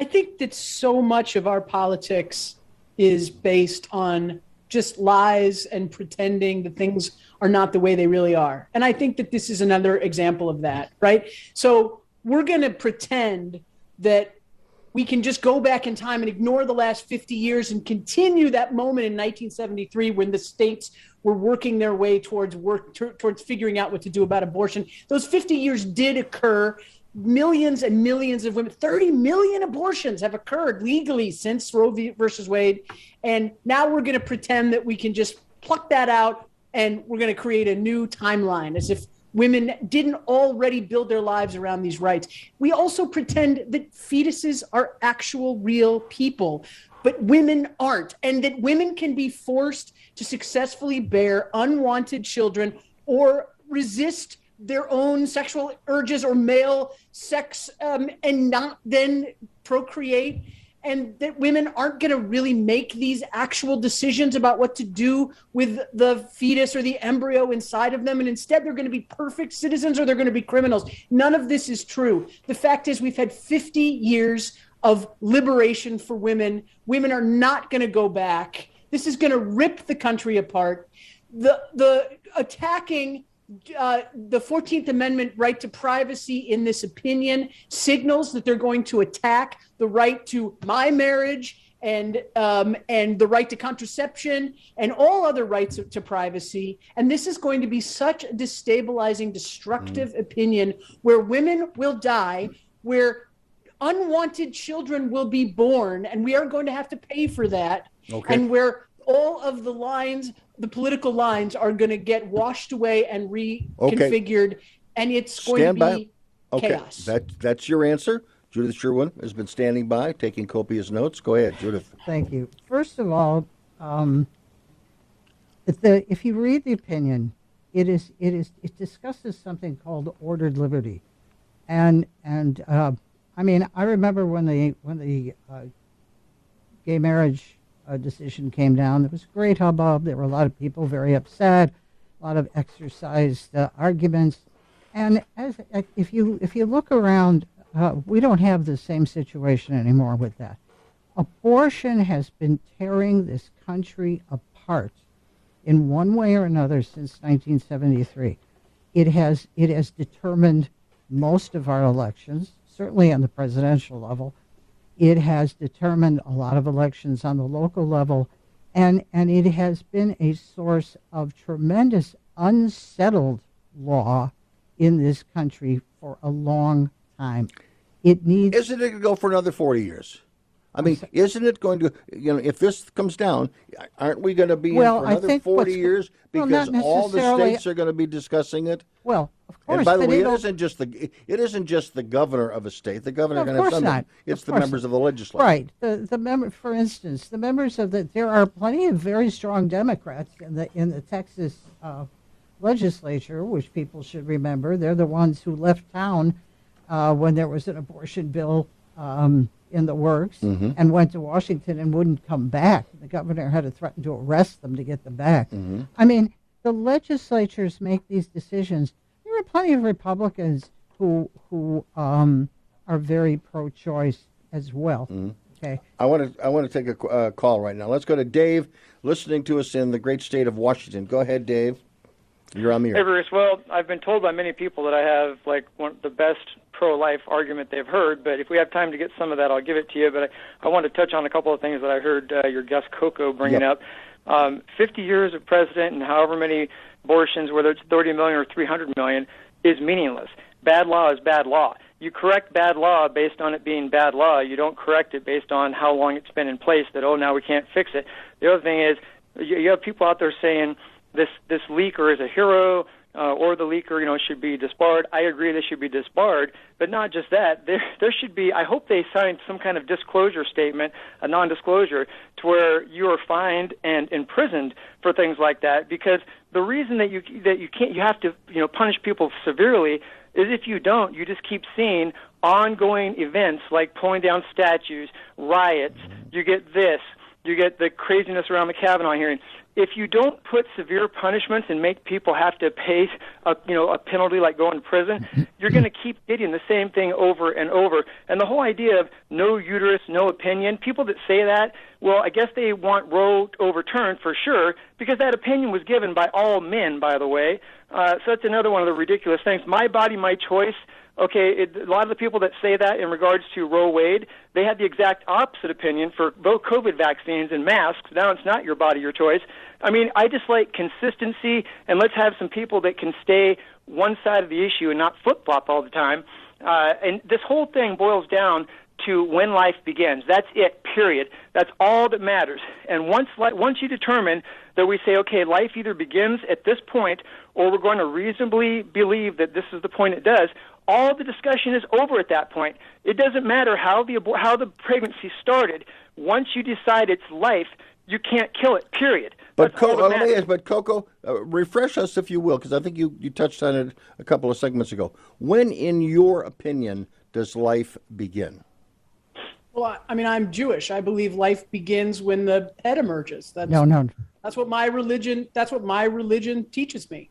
I think that so much of our politics is based on just lies and pretending that things are not the way they really are. And I think that this is another example of that, right? So we're going to pretend that we can just go back in time and ignore the last 50 years and continue that moment in 1973 when the states were working their way towards work t- towards figuring out what to do about abortion. Those 50 years did occur. Millions and millions of women, 30 million abortions have occurred legally since Roe v. versus Wade. And now we're going to pretend that we can just pluck that out and we're going to create a new timeline as if women didn't already build their lives around these rights. We also pretend that fetuses are actual real people, but women aren't, and that women can be forced to successfully bear unwanted children or resist their own sexual urges or male sex um, and not then procreate and that women aren't going to really make these actual decisions about what to do with the fetus or the embryo inside of them and instead they're going to be perfect citizens or they're going to be criminals. None of this is true. The fact is we've had 50 years of liberation for women. Women are not going to go back. This is going to rip the country apart. The the attacking uh, the 14th Amendment right to privacy in this opinion signals that they're going to attack the right to my marriage and um, and the right to contraception and all other rights to privacy. And this is going to be such a destabilizing, destructive mm. opinion where women will die, where unwanted children will be born, and we are going to have to pay for that. Okay. And where all of the lines the political lines are going to get washed away and reconfigured, okay. and it's going Stand to be by. okay. chaos. That that's your answer. Judith Sherwin has been standing by, taking copious notes. Go ahead, Judith. Thank you. First of all, um, if the if you read the opinion, it is it is it discusses something called ordered liberty, and and uh, I mean I remember when the when the uh, gay marriage uh, decision came down, there was great hubbub. There were a lot of people very upset, a lot of exercised uh, arguments, and as if you if you look around, uh, we don't have the same situation anymore with that. Abortion has been tearing this country apart in one way or another since 1973. It has it has determined most of our elections, certainly on the presidential level. It has determined a lot of elections on the local level, and and it has been a source of tremendous unsettled law in this country for a long time. It needs. Isn't it going to go for another 40 years? I mean, isn't it going to, you know, if this comes down, aren't we going to be Well, in for another think 40 years because not all the states are going to be discussing it? Well, of course. and by the way, it isn't just the it isn't just the governor of a state. The governor No, can have something. not. It's Of the members not. of the legislature. Right. The the member, for instance, the members of the there are plenty of very strong Democrats in the in the Texas uh, legislature, which people should remember. They're the ones who left town uh, when there was an abortion bill um, in the works Mhm. and went to Washington and wouldn't come back. The governor had to threaten to arrest them to get them back. Mhm. I mean, the legislatures make these decisions. There are plenty of Republicans who who um, are very pro-choice as well. Okay. I want to I want to take a uh, call right now. Let's go to Dave, listening to us in the great state of Washington. Go ahead, Dave. You're on the air. Hey. Bruce. Well, I've been told by many people that I have like one the best pro-life argument they've heard. But if we have time to get some of that, I'll give it to you. But I, I want to touch on a couple of things that I heard uh, your guest Coco bringing Yep. up. Um, 50 years of president and however many abortions, whether it's 30 million or 300 million, is meaningless. Bad law is bad law. You correct bad law based on it being bad law. You don't correct it based on how long it's been in place. That oh now we can't fix it. The other thing is you, you have people out there saying this this leaker is a hero uh, or the leaker you know should be disbarred. I agree they should be disbarred, but not just that. There there should be. I hope they signed some kind of disclosure statement, a non-disclosure, to where you are fined and imprisoned for things like that. Because the reason that you that you can't you have to you know punish people severely is if you don't, you just keep seeing ongoing events like pulling down statues, riots. You get this. You get the craziness around the Kavanaugh hearing. If you don't put severe punishments and make people have to pay a you know a penalty like going to prison, you're going to keep getting the same thing over and over. And the whole idea of no uterus, no opinion, people that say that, well, I guess they want Roe overturned for sure because that opinion was given by all men, by the way. Uh, so that's another one of the ridiculous things. My body, my choice okay, it, a lot of the people that say that in regards to Roe Wade, they had the exact opposite opinion for both COVID vaccines and masks. Now it's not your body, your choice. I mean, I just like consistency, and let's have some people that can stay one side of the issue and not flip flop all the time. Uh, and this whole thing boils down to when life begins. That's it. Period. That's all that matters. And once once you determine that we say, okay, life either begins at this point, or we're going to reasonably believe that this is the point it does. All the discussion is over at that point. It doesn't matter how the abor- how the pregnancy started. Once you decide it's life, you can't kill it. Period. But That's Co- that let me ask, but Coco, uh, refresh us if you will, because I think you, you touched on it a couple of segments ago. When, in your opinion, does life begin? Well, I- I mean, I'm Jewish. I believe life begins when the head emerges. That's, No, no. That's what my religion. That's what my religion teaches me.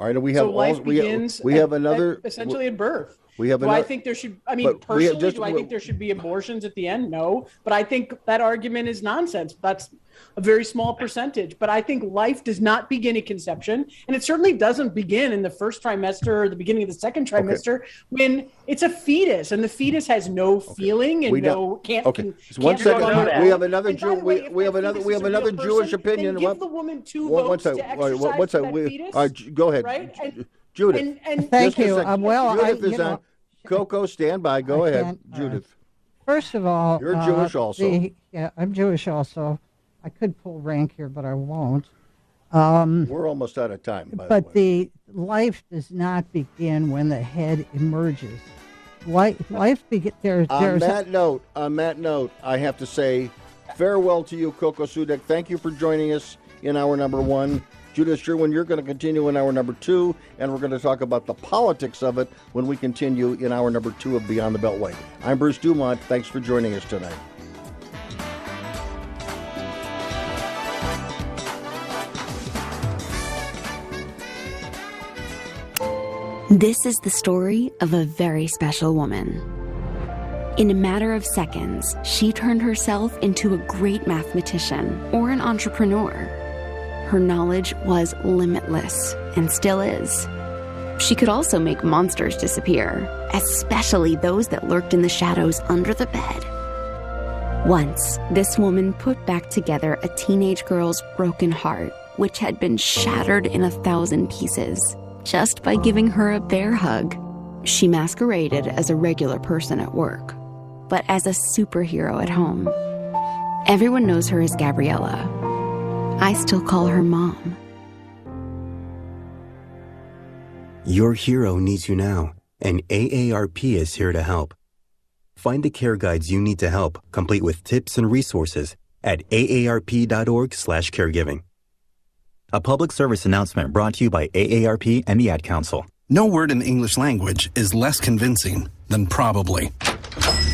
All right, and we have so life all, we, begins. we at- have another essentially at birth. We have do I think there should? I mean, but we have personally, just- do I think there should be abortions at the end? No, but I think that argument is nonsense. That's a very small percentage. But I think life does not begin at conception, and it certainly doesn't begin in the first trimester or the beginning of the second trimester when it's a fetus, and the fetus has no feeling and We no can't. okay, Can, so one second. We- have another Jew- way, we- we have another- we have another Jewish person, opinion. Then give What- the woman two One- one votes second. to Wait, wait, exercise what's that? We- fetus. right, go ahead, Right? And- Judith. and- and- Thank you. second. Um, well, Judith I- is you on. know- Coco, stand by. Go I ahead, can't, uh, Judith. First of all, You're uh, Jewish also. the- yeah, I'm Jewish also. I could pull rank here, but I won't. Um, We're almost out of time. By but the life does not begin when the head emerges. Life, life begin there. On there's that note, on that note, I have to say, Farewell to you, Coco Sudek. Thank you for joining us in hour number one. Judith Sherwin, you're going to continue in hour number two, and we're going to talk about the politics of it when we continue in hour number two of Beyond the Beltway. I'm Bruce Dumont. Thanks for joining us tonight. This is the story of a very special woman. In a matter of seconds, she turned herself into a great mathematician or an entrepreneur. Her knowledge was limitless and still is. She could also make monsters disappear, especially those that lurked in the shadows under the bed. Once, this woman put back together a teenage girl's broken heart, which had been shattered in a thousand pieces, just by giving her a bear hug. She masqueraded as a regular person at work, but as a superhero at home. Everyone knows her as Gabriella. I still call her mom. Your hero needs you now, and AARP is here to help. Find the care guides you need to help, complete with tips and resources at aarp.org/caregiving. A public service announcement brought to you by AARP and the Ad Council. No word in the English language is less convincing than probably.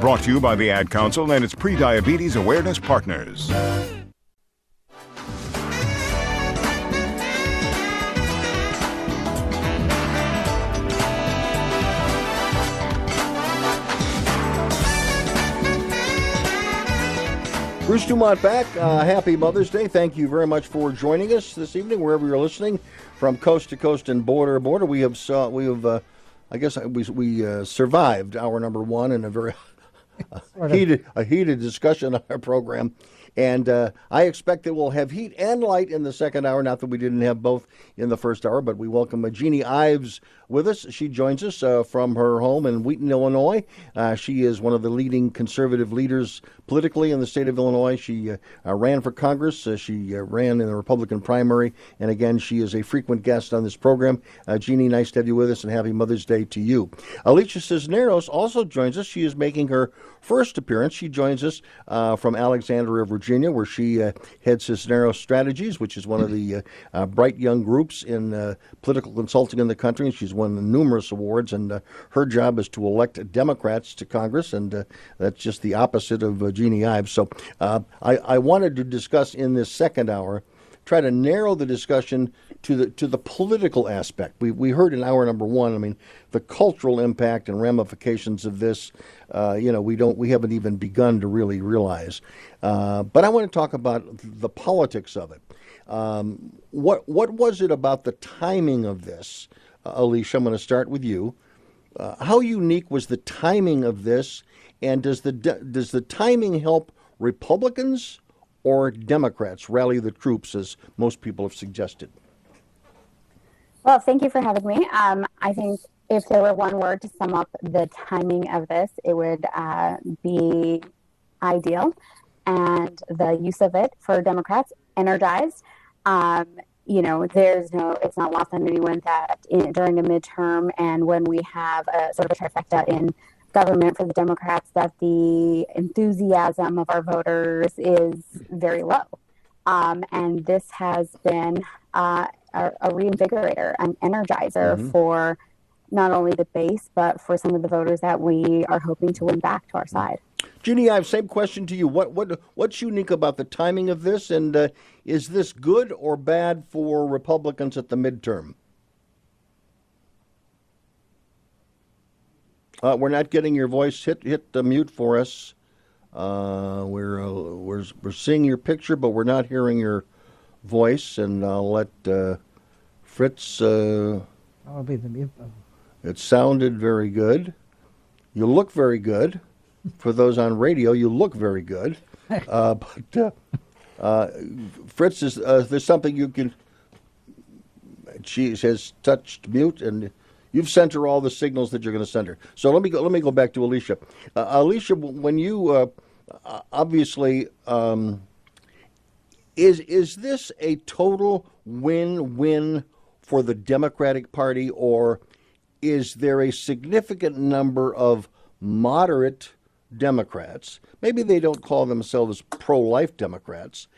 Brought to you by the Ad Council and its pre-diabetes awareness partners. Bruce Dumont back. Uh, happy Mother's Day. Thank you very much for joining us this evening, wherever you're listening, from coast to coast and border to border. We have saw, we have, uh, I guess we we uh, survived hour number one in a very Of. heated a heated discussion on our program, and uh, I expect that we'll have heat and light in the second hour. Not that we didn't have both in the first hour, but we welcome Jeannie Ives with us. She joins us uh, from her home in Wheaton, Illinois. Uh, she is one of the leading conservative leaders politically in the state of Illinois. She uh, uh, ran for Congress. Uh, she ran in the Republican primary, and again, she is a frequent guest on this program. Jeannie, nice to have you with us, and happy Mother's Day to you. Alicia Cisneros also joins us. She is making her first appearance. She joins us from Alexandria, Virginia, where she uh, heads Cisneros Strategies, which is one of the uh, uh, bright young groups in uh, political consulting in the country. And she's won numerous awards, and uh, her job is to elect Democrats to Congress, and that's just the opposite of Jeannie Ives. So I, I wanted to discuss in this second hour try to narrow the discussion to the to the political aspect. We we heard in hour number one. I mean, the cultural impact and ramifications of this. Uh, you know, we don't we haven't even begun to really realize. Uh, but I want to talk about the politics of it. Um, what what was it about the timing of this, uh, Alicia? I'm going to start with you. Uh, how unique was the timing of this, and does the does the timing help Republicans or Democrats rally the troops, as most people have suggested? Well, thank you for having me. Um, I think if there were one word to sum up the timing of this, it would uh, be ideal, and the use of it for Democrats energized. Um, you know, there's no, it's not lost on anyone that in, during a midterm and when we have a sort of a trifecta in government for the Democrats, that the enthusiasm of our voters is very low. Um, and this has been uh, a, a, reinvigorator, an energizer mm-hmm. for not only the base, but for some of the voters that we are hoping to win back to our side. Jeannie, I have same question to you. What what what's unique about the timing of this, and uh, is this good or bad for Republicans at the midterm? Uh, we're not getting your voice. Hit hit the mute for us. Uh, we're uh, we're we're seeing your picture, but we're not hearing your voice. And I'll let uh, Fritz. Uh, I'll be the mute button. It sounded very good. You look very good for those on radio, you look very good. Uh, but uh, uh, Fritz, is uh, there's something you can. She has touched mute, and you've sent her all the signals that you're going to send her. So let me go, let me go back to Alicia. Uh, Alicia, when you uh, obviously um, is is this a total win-win for the Democratic Party, or is there a significant number of moderate Democrats. Maybe they don't call themselves pro-life Democrats,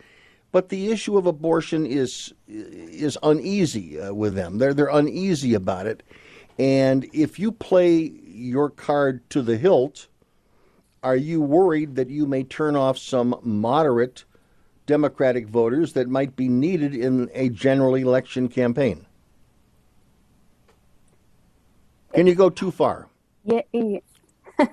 but the issue of abortion is is uneasy uh, with them. They're they're uneasy about it, and if you play your card to the hilt, are you worried that you may turn off some moderate Democratic voters that might be needed in a general election campaign? Can you go too far? Yeah, uh,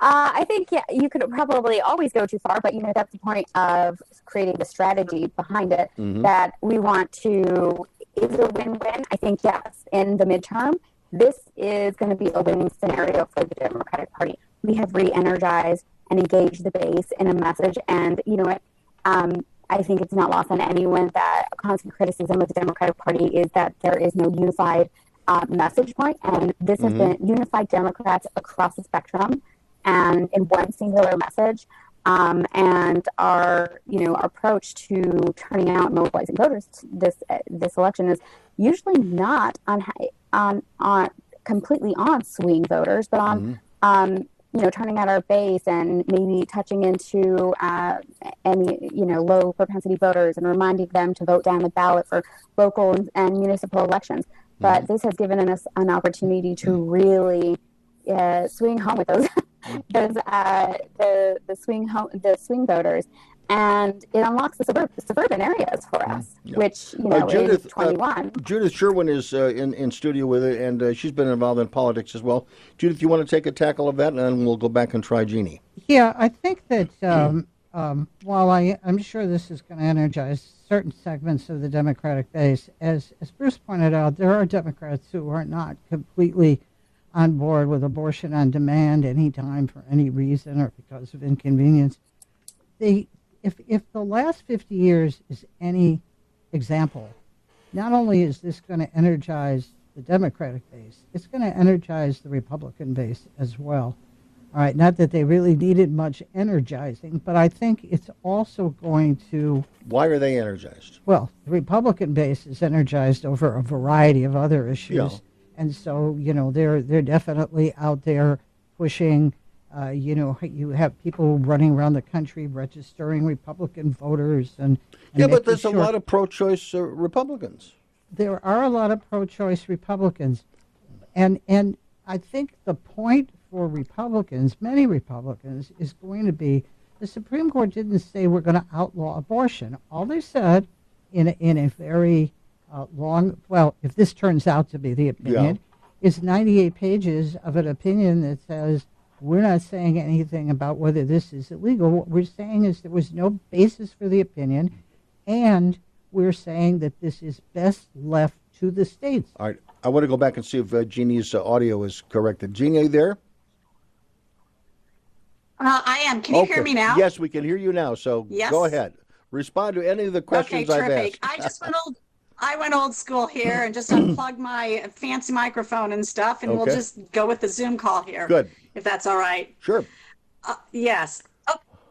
I think yeah, you could probably always go too far, but you know that's the point of creating the strategy behind it. Mm-hmm. That we want to is a win-win. I think yes, in the midterm, this is going to be a winning scenario for the Democratic Party. We have re-energized and engaged the base in a message, and you know what? Um, I think it's not lost on anyone that constant criticism of the Democratic Party is that there is no unified uh, message point, and this has mm-hmm. been unified Democrats across the spectrum, and in one singular message. Um, and our, you know, our approach to turning out and mobilizing voters this this election is usually not on on on completely on swing voters, but on mm-hmm. um, you know turning out our base and maybe touching into uh, any you know low propensity voters and reminding them to vote down the ballot for local and, and municipal elections but mm-hmm. this has given us an opportunity to really uh, swing home with those those uh, the the swing home the swing voters and it unlocks the suburb, suburban areas for mm-hmm. us, yeah. which you know uh, Judith, is uh, 21. Uh, Judith Sherwin is uh, in in studio with it, and uh, she's been involved in politics as well. Judith, you want to take a tackle of that, and then we'll go back and try Jeannie. Yeah, I think that um, um, while I, I'm sure this is going to energize certain segments of the Democratic base, as, as Bruce pointed out, there are Democrats who are not completely on board with abortion on demand anytime for any reason or because of inconvenience. They, if, if the last 50 years is any example, not only is this going to energize the Democratic base, it's going to energize the Republican base as well. All right, not that they really needed much energizing, but I think it's also going to. Why are they energized? Well, the Republican base is energized over a variety of other issues, yeah. And so you know they're they're definitely out there pushing. Uh, you know, you have people running around the country registering Republican voters, and, and yeah, but there's sure a lot of pro-choice uh, Republicans. There are a lot of pro-choice Republicans, and and I think the point for Republicans, many Republicans, is going to be the Supreme Court didn't say we're going to outlaw abortion. All they said in a, in a very uh, long, well, if this turns out to be the opinion, yeah. is 98 pages of an opinion that says we're not saying anything about whether this is illegal. What we're saying is there was no basis for the opinion, and we're saying that this is best left to the states. All right. I want to go back and see if uh, Jeannie's uh, audio is corrected. Jeannie, are you there? Uh, I am. Can you Okay. hear me now? Yes, we can hear you now. So Yes. go ahead. Respond to any of the Okay, questions I've terrific. asked. I just went old. I went old school here and just unplugged my fancy microphone and stuff, and we'll just go with the Zoom call here. Good. If that's all right. Sure. Uh, yes.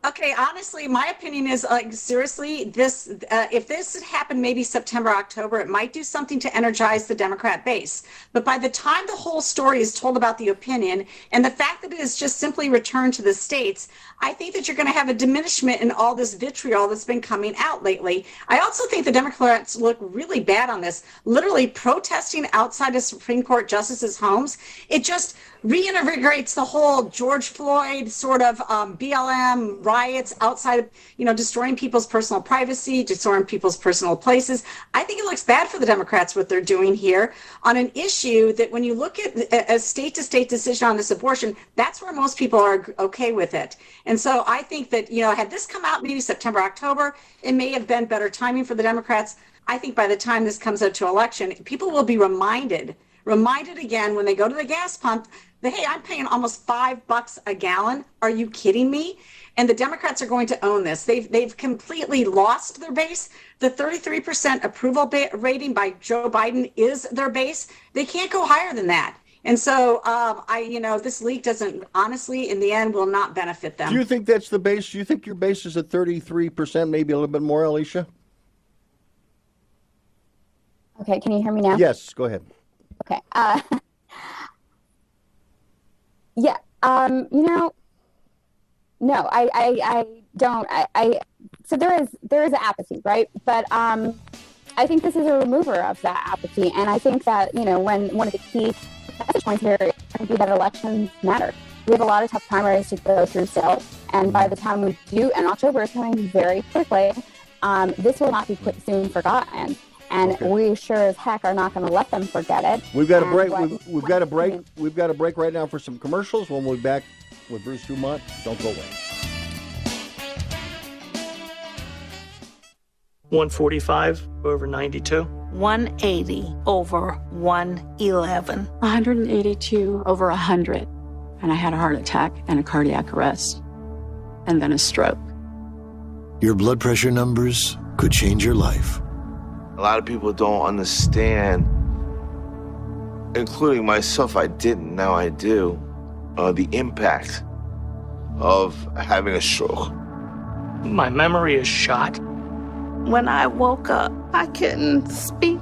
Okay. Honestly, my opinion is like seriously, this uh, if this happened maybe September, October, it might do something to energize the Democrat base. But by the time the whole story is told about the opinion and the fact that it is just simply returned to the states, I think that you're going to have a diminishment in all this vitriol that's been coming out lately. I also think the Democrats look really bad on this, literally protesting outside of Supreme Court justices' homes. It just reinvigorates the whole George Floyd sort of um, BLM riots outside of, you know, destroying people's personal privacy, destroying people's personal places. I think it looks bad for the Democrats what they're doing here on an issue that when you look at a- state to state decision on this abortion, that's where most people are okay with it. And so I think that, you know, had this come out maybe September, October, it may have been better timing for the Democrats. I think by the time this comes out to election, people will be reminded, reminded again when they go to the gas pump hey, I'm paying almost five bucks a gallon. Are you kidding me? And the Democrats are going to own this. They've they've completely lost their base. The 33% approval ba- rating by Joe Biden is their base. They can't go higher than that. And so um, I, you know, this leak doesn't honestly, in the end, will not benefit them. Do you think that's the base? Do you think your base is at 33%, maybe a little bit more, Alicia? Okay, can you hear me now? Yes, go ahead. Okay. Uh, yeah. Um, you know, no, I, I, I don't. I, I, so there is there is apathy, right? But um, I think this is a remover of that apathy, and I think that you know when one of the key message points here is going be that elections matter. We have a lot of tough primaries to go through still, and by the time we do, and October is coming very quickly, um, this will not be soon forgotten. And we sure as heck are not going to let them forget it. We've got a break. what- We've, we've got a break. We've got a break right now for some commercials. When we'll be back with Bruce Dumont, don't go away. 145 over 92. 180 over 111. 182 over 100. And I had a heart attack and a cardiac arrest. And then a stroke. Your blood pressure numbers could change your life. A lot of people don't understand, including myself. I didn't, now I do, uh, the impact of having a stroke. My memory is shot. When I woke up, I couldn't speak.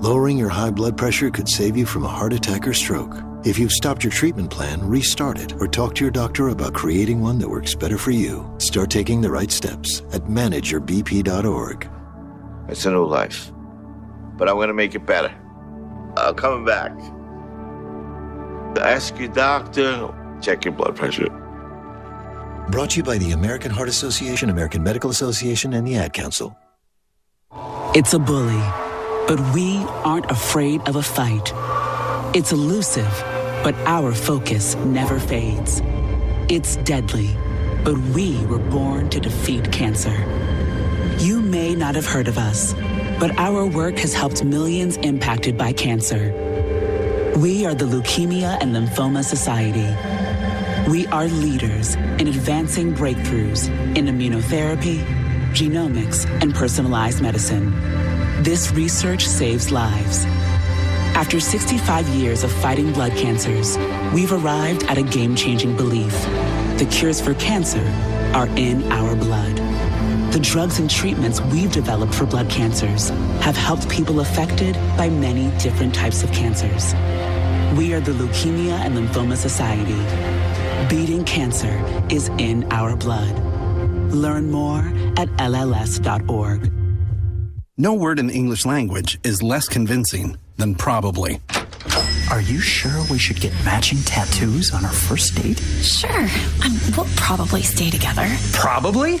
Lowering your high blood pressure could save you from a heart attack or stroke. If you've stopped your treatment plan, restart it or talk to your doctor about creating one that works better for you. Start taking the right steps at manageyourbp.org. It's a new life, but I'm gonna make it better. I'm coming back. Ask your doctor, check your blood pressure. Brought to you by the American Heart Association, American Medical Association, and the Ad Council. It's a bully, but we aren't afraid of a fight. It's elusive, but our focus never fades. It's deadly, but we were born to defeat cancer. You may not have heard of us, but our work has helped millions impacted by cancer. We are the Leukemia and Lymphoma Society. We are leaders in advancing breakthroughs in immunotherapy, genomics, and personalized medicine. This research saves lives. After 65 years of fighting blood cancers, we've arrived at a game changing belief. The cures for cancer are in our blood. The drugs and treatments we've developed for blood cancers have helped people affected by many different types of cancers. We are the Leukemia and Lymphoma Society. Beating cancer is in our blood. Learn more at LLS.org. No word in the English language is less convincing than probably. Are you sure we should get matching tattoos on our first date? Sure. Um, we'll probably stay together. Probably?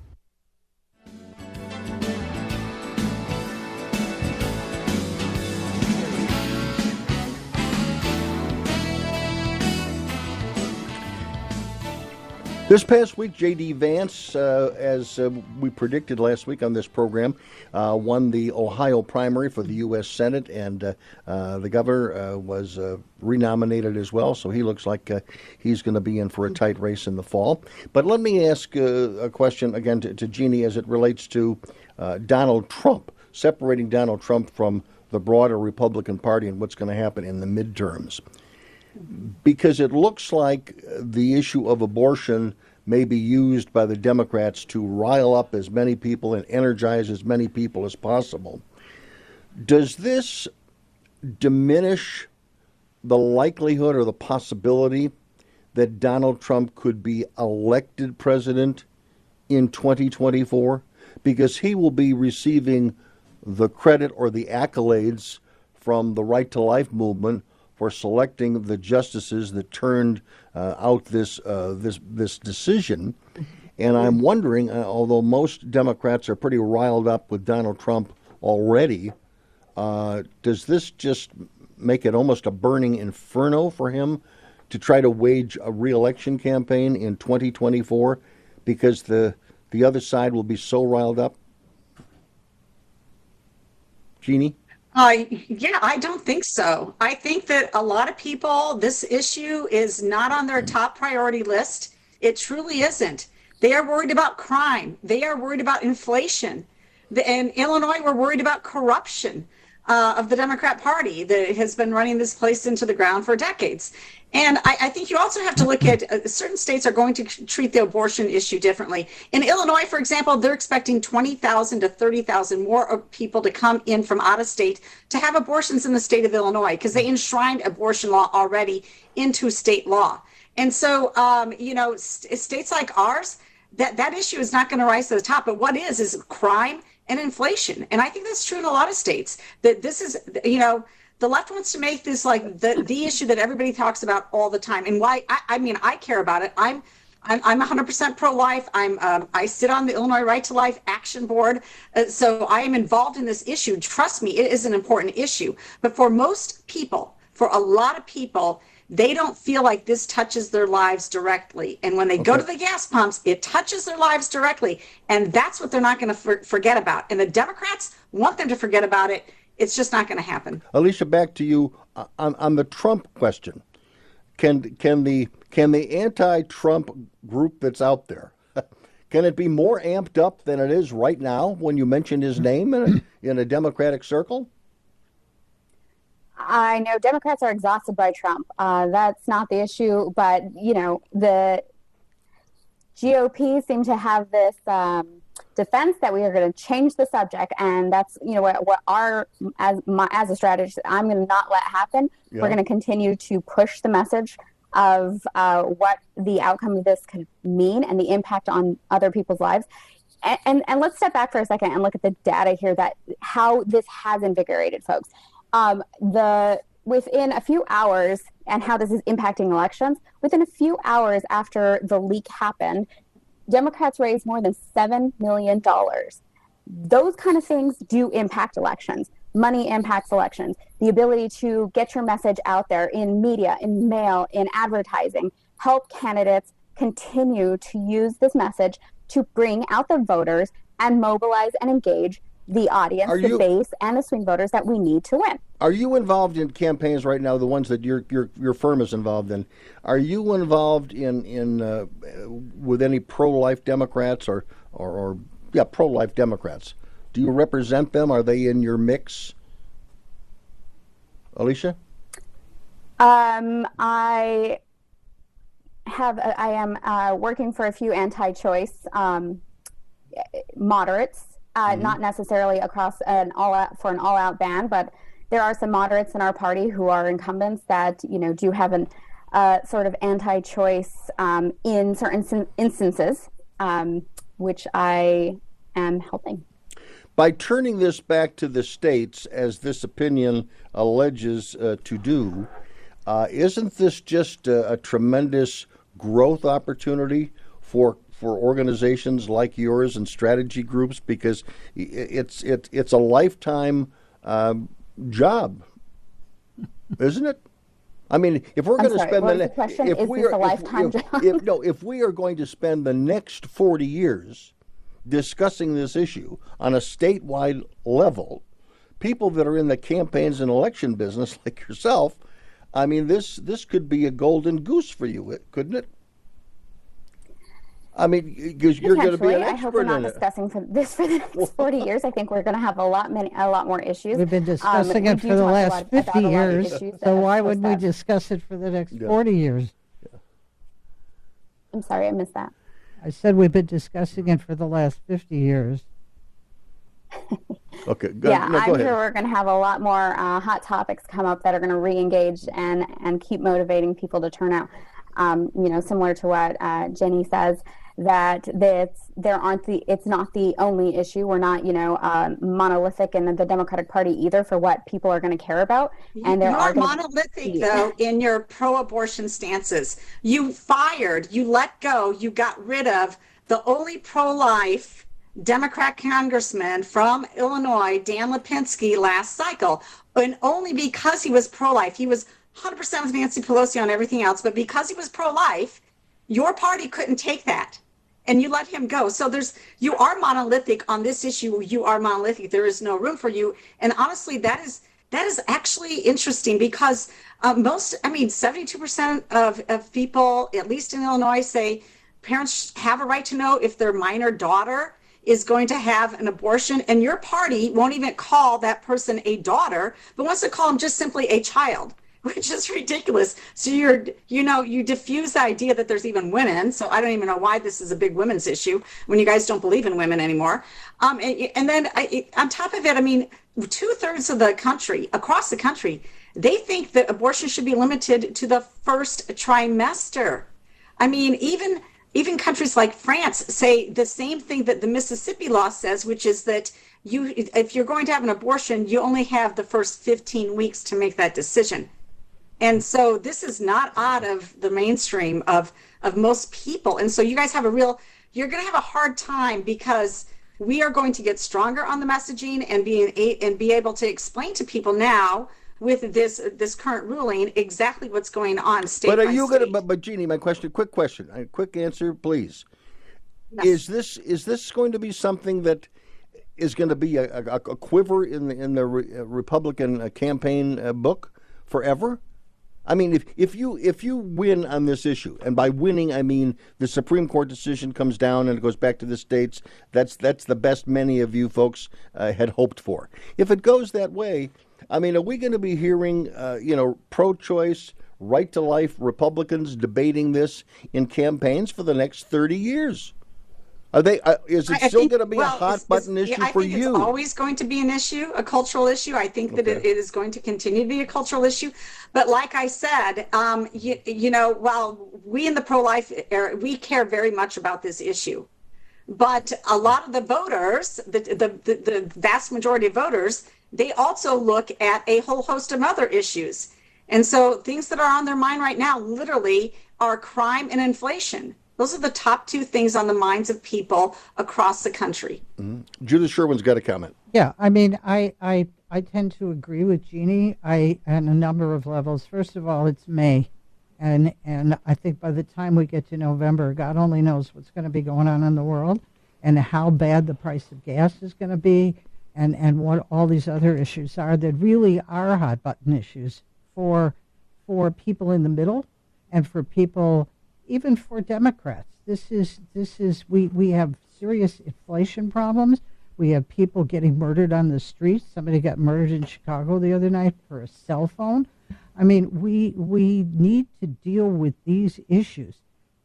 This past week, J.D. Vance, uh, as uh, we predicted last week on this program, uh, won the Ohio primary for the U.S. Senate, and uh, uh, the governor uh, was renominated as well. So he looks like he's going to be in for a tight race in the fall. But let me ask a question again to, to Jeannie as it relates to Donald Trump, separating Donald Trump from the broader Republican Party and what's going to happen in the midterms because it looks like the issue of abortion may be used by the Democrats to rile up as many people and energize as many people as possible. Does this diminish the likelihood or the possibility that Donald Trump could be elected president in 2024? Because he will be receiving the credit or the accolades from the Right to Life movement for selecting the justices that turned uh, out this uh, this this decision. And I'm wondering, uh, although most Democrats are pretty riled up with Donald Trump already, uh, does this just make it almost a burning inferno for him to try to wage a reelection campaign in 2024 because the the other side will be so riled up? Jeannie? Uh, yeah, I don't think so. I think that a lot of people, this issue is not on their top priority list. It truly isn't. They are worried about crime. They are worried about inflation. In Illinois, we're worried about corruption uh, of the Democrat Party that has been running this place into the ground for decades. And I, I, think you also have to look at uh, certain states are going to treat the abortion issue differently. In Illinois, for example, they're expecting 20,000 to 30,000 more people to come in from out of state to have abortions in the state of Illinois because they enshrined abortion law already into state law. And so, um, you know, st- states like ours, that, that issue is not going to rise to the top. But what is, is crime and inflation. And I think that's true in a lot of states that this is, you know, the left wants to make this like the, the issue that everybody talks about all the time. And why, I, I mean, I care about it. I'm, I'm, I'm 100% pro-life. I'm um, I sit on the Illinois Right to Life Action Board, uh, so I am involved in this issue. Trust me, it is an important issue. But for most people, for a lot of people, they don't feel like this touches their lives directly. And when they okay. go to the gas pumps, it touches their lives directly. And that's what they're not going to for- forget about. And the Democrats want them to forget about it. It's just not going to happen. Alicia, back to you uh, on, on the Trump question. Can can the can the anti-Trump group that's out there can it be more amped up than it is right now when you mention his name in a, in a Democratic circle? I know Democrats are exhausted by Trump. Uh, that's not the issue, but you know the GOP seem to have this um, defense that we are going to change the subject, and that's you know what, what our as my as a strategist, I'm going to not let happen. Yeah. We're going to continue to push the message of uh, what the outcome of this could mean and the impact on other people's lives. And, and, and let's step back for a second and look at the data here that how this has invigorated folks um, the within a few hours and how this is impacting elections within a few hours after the leak happened democrats raised more than $7 million those kind of things do impact elections. Money impacts elections. The ability to get your message out there in media in mail in advertising help candidates continue to use this message to bring out the voters and mobilize and engage the audience, are the you, base, and the swing voters that we need to win. Are you involved in campaigns right now? The ones that your your your firm is involved in. Are you involved in in uh, with any pro life Democrats or, or or yeah pro life Democrats? Do you represent them? Are they in your mix? Alicia. Um, I have I am uh, working for a few anti-choice um, moderates uh, mm-hmm. not necessarily across an all out for an all out ban, but there are some moderates in our party who are incumbents that you know do have an uh, sort of anti-choice um, in certain instances, um, which I am helping. By turning this back to the states, as this opinion alleges uh, to do, uh, isn't this just a, a tremendous growth opportunity for for organizations like yours and strategy groups because it's it, it's a lifetime um, job, isn't it? I mean, if we're going to spend the, the, if is we are, a lifetime if, job? If, no, if we are going to spend the next forty years discussing this issue on a statewide level, people that are in the campaigns and election business like yourself, I mean, this this could be a golden goose for you, couldn't it? I mean, because you're going to be an expert I hope we're not in discussing for this for the next 40 years. I think we're going to have a lot many, a lot more issues. We've been discussing um, it for the last 50 years, so why wouldn't we discuss it for the next yeah. 40 years? Yeah. I'm sorry, I missed that. I said we've been discussing it for the last 50 years. okay, go, yeah, no, I'm ahead. sure we're going to have a lot more uh, hot topics come up that are going to re-engage and and keep motivating people to turn out. Um, you know, similar to what uh, Jenny says that that's there aren't the it's not the only issue. We're not you know um, monolithic in the democratic party either for what people are going to care about. And there are monolithic though in your pro-abortion stances. You fired you let go you got rid of the only pro-life democrat congressman from illinois dan lipinski last cycle. And only because he was pro-life he was 100% with nancy pelosi on everything else but because he was pro-life your party couldn't take that and you let him go. So there's you are monolithic on this issue. You are monolithic. There is no room for you. And honestly, that is that is actually interesting because uh, most, I mean, 72% of, of people, at least in Illinois, say parents have a right to know if their minor daughter is going to have an abortion. And your party won't even call that person a daughter, but wants to call them just simply a child. which is ridiculous. So you're, you know, you diffuse the idea that there's even women. So I don't even know why this is a big women's issue when you guys don't believe in women anymore. Um, and, and then I, on top of it, I mean, two thirds of the country, across the country, they think that abortion should be limited to the first trimester. I mean, even even countries like France say the same thing that the Mississippi law says, which is that you, if you're going to have an abortion, you only have the first 15 weeks to make that decision. And so this is not out of the mainstream of of most people. And so you guys have a real you're going to have a hard time because we are going to get stronger on the messaging and being and be able to explain to people now with this this current ruling exactly what's going on state But are you going to but, but Jeannie, my question, quick question, a quick answer please. Yes. Is this is this going to be something that is going to be a, a, a quiver in the in the uh, Republican uh, campaign uh, book forever? I mean, if, if you if you win on this issue, and by winning I mean the Supreme Court decision comes down and it goes back to the states, that's that's the best many of you folks uh, had hoped for. If it goes that way, I mean, are we going to be hearing uh, you know pro-choice, right to life Republicans debating this in campaigns for the next thirty years? Are they? Uh, is it I still going to be well, a hot button issue yeah, for you? It's always going to be an issue, a cultural issue. I think that okay. it, it is going to continue to be a cultural issue. But like I said, um, you, you know, while we in the pro-life era, we care very much about this issue, but a lot of the voters, the, the, the, the vast majority of voters, they also look at a whole host of other issues. And so things that are on their mind right now, literally, are crime and inflation those are the top two things on the minds of people across the country. Mm-hmm. Judith Sherwin's got a comment. Yeah, I mean, I, I, I tend to agree with Jeannie. I on a number of levels. First of all, it's May, and and I think by the time we get to November, God only knows what's going to be going on in the world, and how bad the price of gas is going to be, and and what all these other issues are that really are hot button issues for for people in the middle, and for people even for Democrats. This is this is we we have serious inflation problems. We have people getting murdered on the streets. Somebody got murdered in Chicago the other night for a cell phone. I mean, we we need to deal with these issues,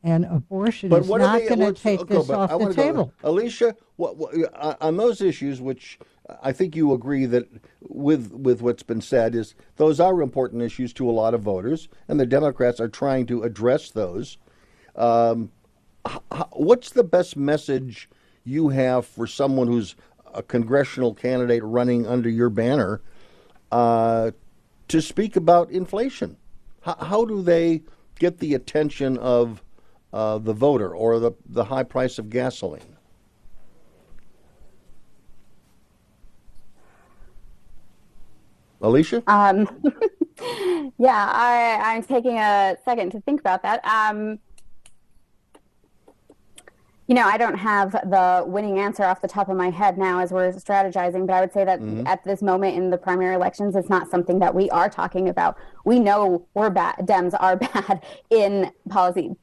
and abortion but is not going to take this off the table. Go. Alicia, what, what, uh, on those issues, which I think you agree that with with what's been said is those are important issues to a lot of voters, and the Democrats are trying to address those. Um, what's the best message you have for someone who's a congressional candidate running under your banner uh, to speak about inflation? How, how, do they get the attention of uh, the voter or the, the high price of gasoline? Alicia? Um, yeah, I, I'm taking a second to think about that. Um, you know, I don't have the winning answer off the top of my head now as we're strategizing, but I would say that mm-hmm. at this moment in the primary elections, it's not something that we are talking about. We know we're bad, Dems are bad in policy.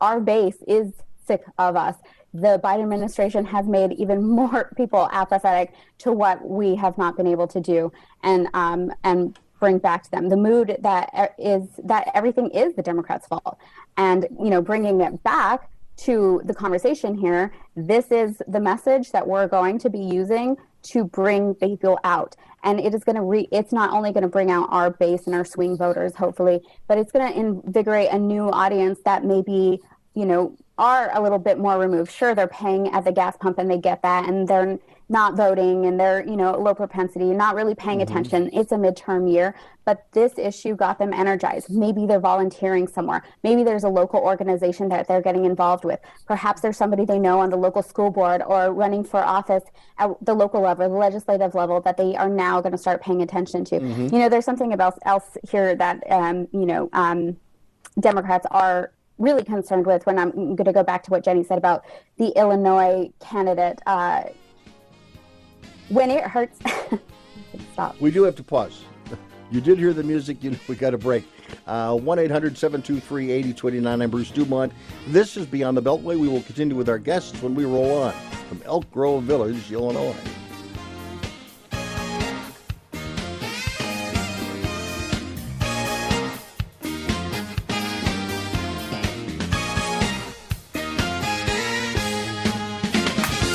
Our base is sick of us. The Biden administration has made even more people apathetic to what we have not been able to do, and um, and bring back to them the mood that is that everything is the Democrats' fault, and you know, bringing it back to the conversation here, this is the message that we're going to be using to bring people out. And it is going to re, it's not only going to bring out our base and our swing voters, hopefully, but it's going to invigorate a new audience that maybe, you know, are a little bit more removed. Sure, they're paying at the gas pump and they get that, and they're not voting and they're, you know, low propensity, not really paying mm-hmm. attention. It's a midterm year, but this issue got them energized. Maybe they're volunteering somewhere. Maybe there's a local organization that they're getting involved with. Perhaps there's somebody they know on the local school board or running for office at the local level, the legislative level that they are now going to start paying attention to. Mm-hmm. You know, there's something about else here that, um, you know, um, Democrats are really concerned with when I'm going to go back to what Jenny said about the Illinois candidate. Uh, when it hurts, stop. We do have to pause. You did hear the music. You know, we got a break. Uh, 1 800 723 8029. I'm Bruce Dumont. This is Beyond the Beltway. We will continue with our guests when we roll on from Elk Grove Village, Illinois.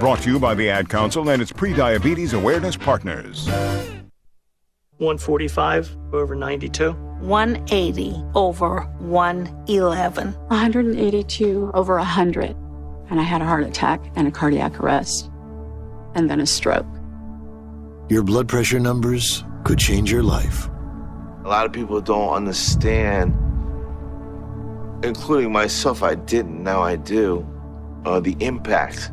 Brought to you by the Ad Council and its pre-diabetes awareness partners. 145 over 92. 180 over 111. 182 over 100. And I had a heart attack and a cardiac arrest. And then a stroke. Your blood pressure numbers could change your life. A lot of people don't understand, including myself, I didn't, now I do, uh, the impact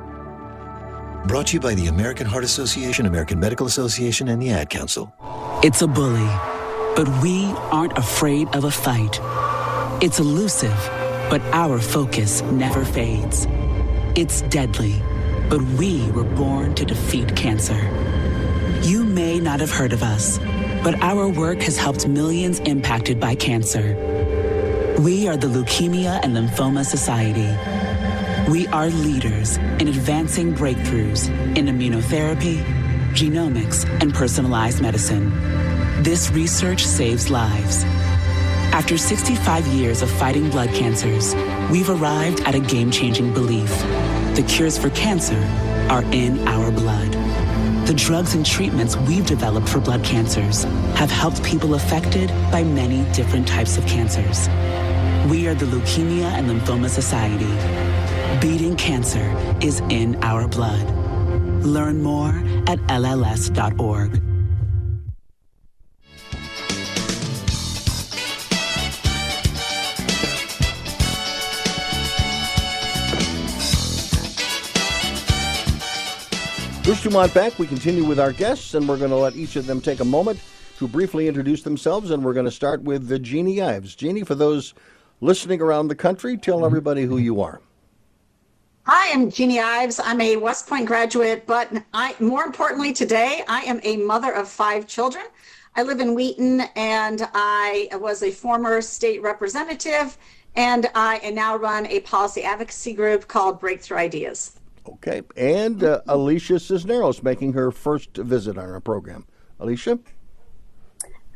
Brought to you by the American Heart Association, American Medical Association, and the Ad Council. It's a bully, but we aren't afraid of a fight. It's elusive, but our focus never fades. It's deadly, but we were born to defeat cancer. You may not have heard of us, but our work has helped millions impacted by cancer. We are the Leukemia and Lymphoma Society we are leaders in advancing breakthroughs in immunotherapy, genomics, and personalized medicine. This research saves lives. After 65 years of fighting blood cancers, we've arrived at a game changing belief. The cures for cancer are in our blood. The drugs and treatments we've developed for blood cancers have helped people affected by many different types of cancers. We are the Leukemia and Lymphoma Society. Beating cancer is in our blood. Learn more at LLS.org. Bruce Dumont back. We continue with our guests, and we're going to let each of them take a moment to briefly introduce themselves. And we're going to start with the Jeannie Ives. Jeannie, for those listening around the country, tell everybody who you are. Hi, I'm Jeannie Ives. I'm a West Point graduate, but I, more importantly, today I am a mother of five children. I live in Wheaton, and I was a former state representative, and I now run a policy advocacy group called Breakthrough Ideas. Okay. And uh, Alicia Cisneros making her first visit on our program. Alicia?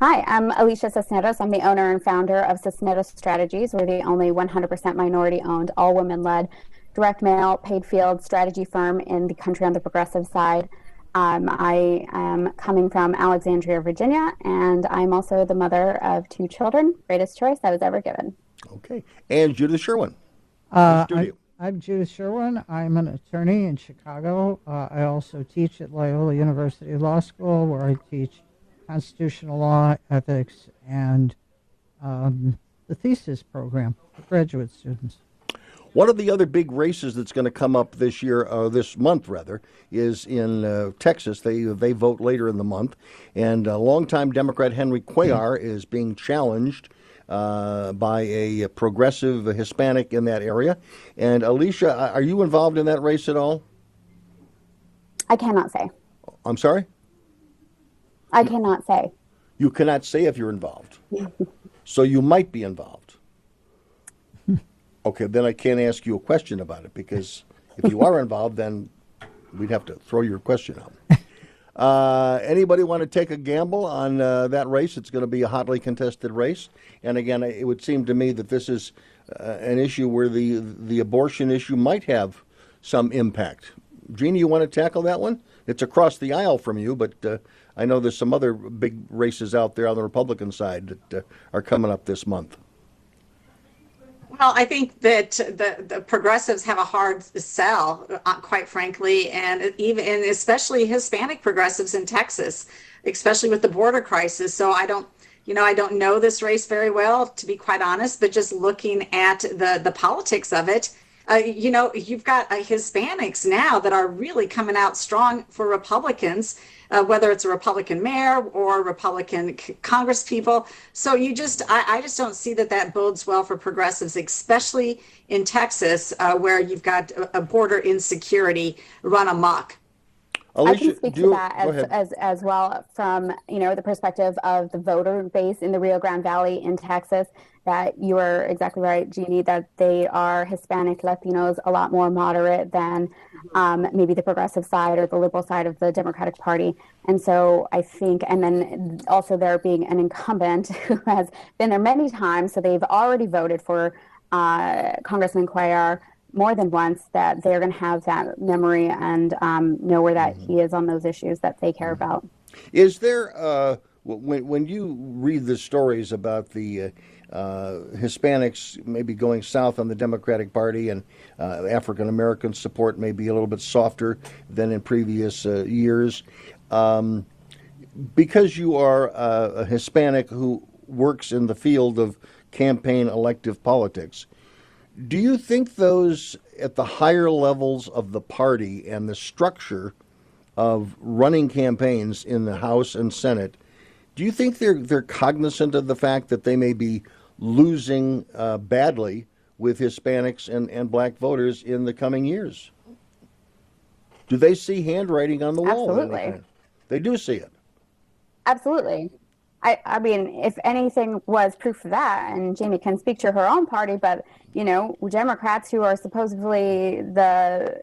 Hi, I'm Alicia Cisneros. I'm the owner and founder of Cisneros Strategies. We're the only 100% minority owned, all women led, direct mail, paid field strategy firm in the country on the progressive side. Um, I am coming from Alexandria, Virginia, and I'm also the mother of two children. Greatest choice I was ever given. Okay. And Judith Sherwin. Uh, I, I'm Judith Sherwin. I'm an attorney in Chicago. Uh, I also teach at Loyola University Law School, where I teach constitutional law, ethics, and um, the thesis program for graduate students. One of the other big races that's going to come up this year, uh, this month rather, is in uh, Texas. They they vote later in the month, and uh, longtime Democrat Henry Cuellar is being challenged uh, by a progressive Hispanic in that area. And Alicia, are you involved in that race at all? I cannot say. I'm sorry? I cannot say. You cannot say if you're involved. so you might be involved. Okay, then I can't ask you a question about it because if you are involved, then we'd have to throw your question out. Uh, anybody want to take a gamble on uh, that race? It's going to be a hotly contested race. And again, it would seem to me that this is uh, an issue where the the abortion issue might have some impact. Jeannie, you want to tackle that one? It's across the aisle from you, but uh, I know there's some other big races out there on the Republican side that uh, are coming up this month. Well, I think that the, the progressives have a hard sell, uh, quite frankly, and even and especially Hispanic progressives in Texas, especially with the border crisis. So I don't, you know, I don't know this race very well, to be quite honest. But just looking at the the politics of it, uh, you know, you've got uh, Hispanics now that are really coming out strong for Republicans uh, whether it's a Republican mayor or Republican c- Congress people. So you just, I, I, just don't see that that bodes well for progressives, especially in Texas, uh, where you've got a, a border insecurity run amok. Alicia, I can speak to that as, as, as well from you know the perspective of the voter base in the Rio Grande Valley in Texas. That you are exactly right, Jeannie. That they are Hispanic Latinos, a lot more moderate than um, maybe the progressive side or the liberal side of the Democratic Party. And so I think, and then also there being an incumbent who has been there many times, so they've already voted for uh, Congressman Cuellar more than once that they're going to have that memory and um, know where that mm-hmm. he is on those issues that they care mm-hmm. about. Is there, uh, when, when you read the stories about the uh, uh, Hispanics maybe going south on the Democratic Party and uh, African American support may be a little bit softer than in previous uh, years, um, because you are a Hispanic who works in the field of campaign elective politics, do you think those at the higher levels of the party and the structure of running campaigns in the House and Senate, do you think they're they're cognizant of the fact that they may be losing uh, badly with Hispanics and, and black voters in the coming years? Do they see handwriting on the wall? Absolutely. They do see it. Absolutely. I, I mean, if anything was proof of that, and Jamie can speak to her own party, but you know, Democrats who are supposedly the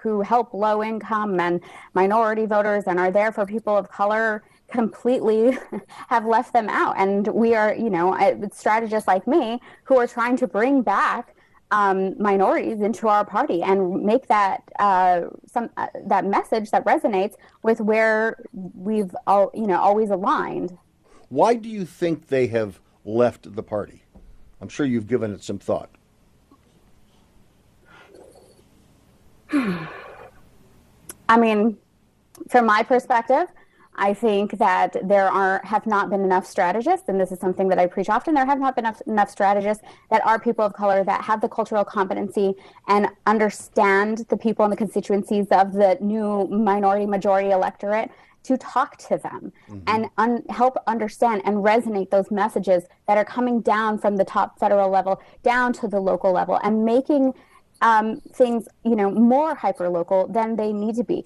who help low income and minority voters and are there for people of color completely have left them out. And we are, you know, strategists like me who are trying to bring back um, minorities into our party and make that uh, some uh, that message that resonates with where we've all, you know always aligned. Why do you think they have left the party? I'm sure you've given it some thought. I mean, from my perspective, I think that there are have not been enough strategists, and this is something that I preach often. There have not been enough, enough strategists that are people of color that have the cultural competency and understand the people and the constituencies of the new minority majority electorate to talk to them mm-hmm. and un- help understand and resonate those messages that are coming down from the top federal level down to the local level and making um, things you know more hyper local than they need to be.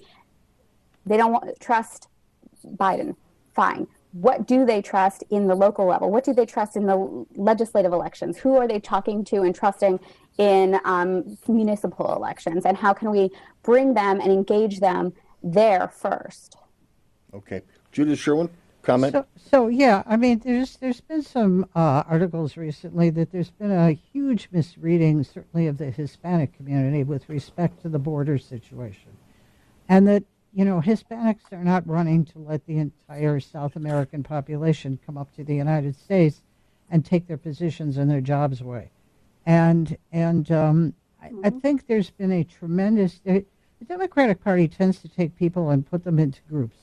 They don't want, trust Biden. Fine. What do they trust in the local level? What do they trust in the legislative elections? Who are they talking to and trusting in um, municipal elections? And how can we bring them and engage them there first? Okay. Judith Sherwin, comment? So, so yeah, I mean, there's there's been some uh, articles recently that there's been a huge misreading, certainly of the Hispanic community with respect to the border situation, and that you know, Hispanics are not running to let the entire South American population come up to the United States and take their positions and their jobs away. And and um, mm-hmm. I, I, think there's been a tremendous. Uh, the Democratic Party tends to take people and put them into groups.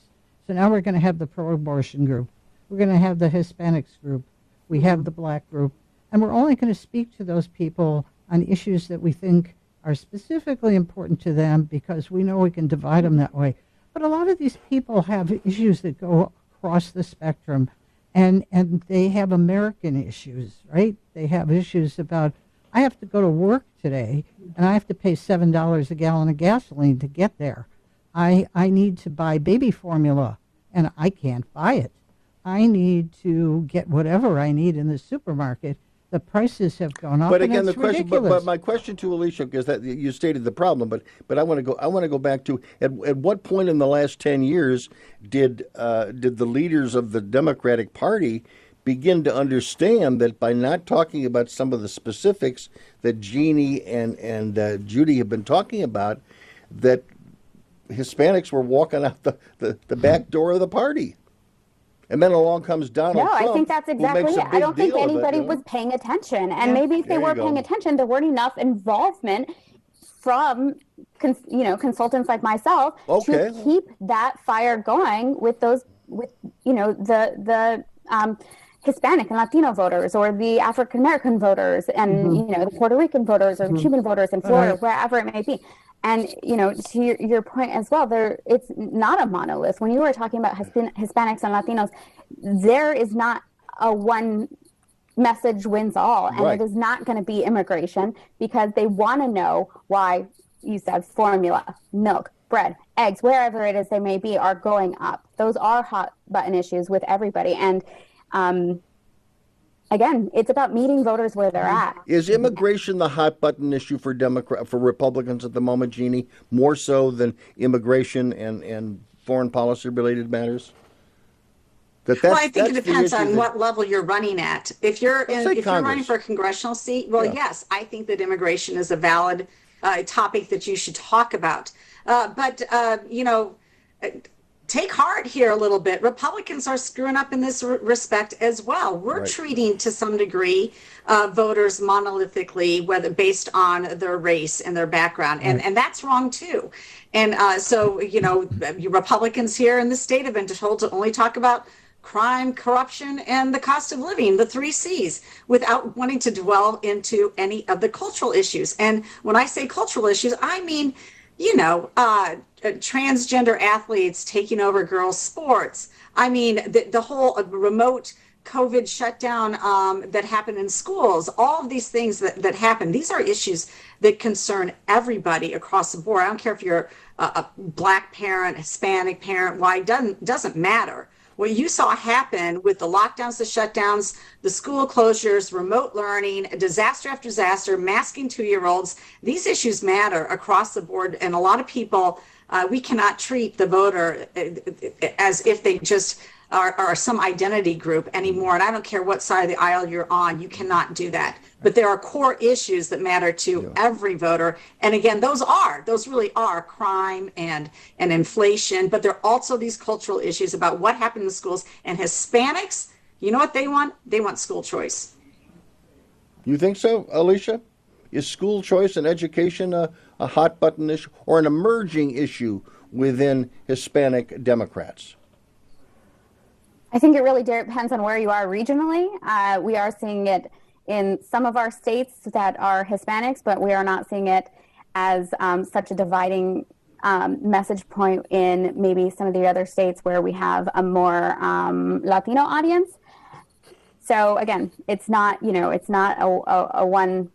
So now we're going to have the pro-abortion group. We're going to have the Hispanics group. We have the black group, and we're only going to speak to those people on issues that we think are specifically important to them because we know we can divide them that way. But a lot of these people have issues that go across the spectrum, and and they have American issues, right? They have issues about I have to go to work today, and I have to pay seven dollars a gallon of gasoline to get there. I I need to buy baby formula, and I can't buy it. I need to get whatever I need in the supermarket, the prices have gone up. But again, the question, but, but, my question to Alicia is that you stated the problem, but but I want to go. I want to go back to at, at what point in the last ten years did uh, did the leaders of the Democratic Party begin to understand that by not talking about some of the specifics that Jeannie and and uh, Judy have been talking about, that Hispanics were walking out the, the, the back door of the party. And then along comes Donald no, Trump. I think that's exactly it. I don't think anybody it, was paying attention. And yeah. maybe if they were paying attention, there weren't enough involvement from cons- you know consultants like myself okay. to keep that fire going with those with you know the the um, Hispanic and Latino voters or the African American voters and mm-hmm. you know the Puerto Rican voters or mm-hmm. Cuban voters in Florida, right. wherever it may be. And you know, to your, your point as well, there it's not a monolith. When you were talking about Hispanics and Latinos, there is not a one message wins all, and right. it is not going to be immigration because they want to know why you said formula, milk, bread, eggs, wherever it is they may be, are going up. Those are hot button issues with everybody, and um, again, it's about meeting voters where they're at. Is immigration the hot button issue for Democrat for Republicans at the moment, Jeannie, more so than immigration and, and foreign policy related matters? That well, I think it depends on that... what level you're running at. If you're in, if you're running for a congressional seat, well, yeah. yes, I think that immigration is a valid uh, topic that you should talk about. Uh, but uh, you know, take heart here a little bit. Republicans are screwing up in this respect as well. We're right. treating to some degree uh, voters monolithically, whether based on their race and their background, and right. and that's wrong too. And uh, so you know, Republicans here in the state have been told to only talk about crime, corruption, and the cost of living, the three C's, without wanting to dwell into any of the cultural issues. And when I say cultural issues, I mean you know, uh, transgender athletes taking over girls' sports. I mean, the, the whole uh, remote COVID shutdown um, that happened in schools, all of these things that, that happen, these are issues that concern everybody across the board. I don't care if you're a, a black parent, Hispanic parent, white, doesn't, doesn't matter what you saw happen with the lockdowns, the shutdowns, the school closures, remote learning, disaster after disaster, masking two year olds, these issues matter across the board. And a lot of people, uh, we cannot treat the voter uh, as if they just or, or some identity group anymore. And I don't care what side of the aisle you're on, you cannot do that. But there are core issues that matter to every voter. And again, those are, those really are crime and, and inflation, but there are also these cultural issues about what happened in the schools. And Hispanics, you know what they want? They want school choice. You think so, Alicia? Is school choice and education a, a hot button issue or an emerging issue within Hispanic Democrats? I think it really depends on where you are regionally. Uh, we are seeing it in some of our states that are Hispanics, but we are not seeing it as um, such a dividing um, message point in maybe some of the other states where we have a more um, Latino audience. So again, it's not you know it's not a, a, a one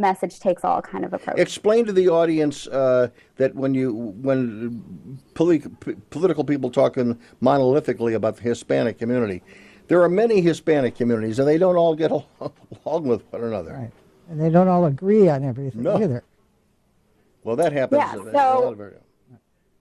message takes all kind of approach. Explain to the audience uh, that when you when poli- p- political people talking monolithically about the Hispanic community, there are many Hispanic communities, and they don't all get along with one another. Right. And they don't all agree on everything No. either. Well, that happens. Yeah, so- lot of area.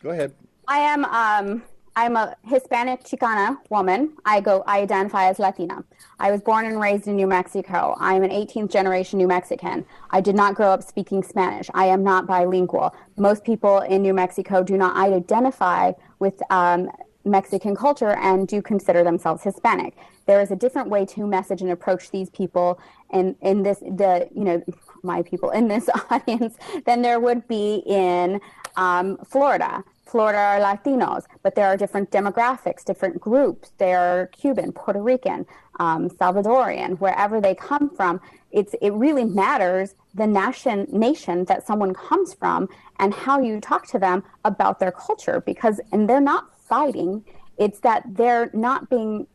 Go ahead. I am um I'm a Hispanic Chicana woman. I go I identify as Latina. I was born and raised in New Mexico. I am an 18th generation New Mexican. I did not grow up speaking Spanish. I am not bilingual. Most people in New Mexico do not identify with um, Mexican culture and do consider themselves Hispanic. There is a different way to message and approach these people and in this the you know my people in this audience than there would be in um, Florida. Florida are Latinos, but there are different demographics, different groups. They're Cuban, Puerto Rican, um, Salvadorian, wherever they come from. It's it really matters the nation nation that someone comes from and how you talk to them about their culture because and they're not fighting. It's that they're not being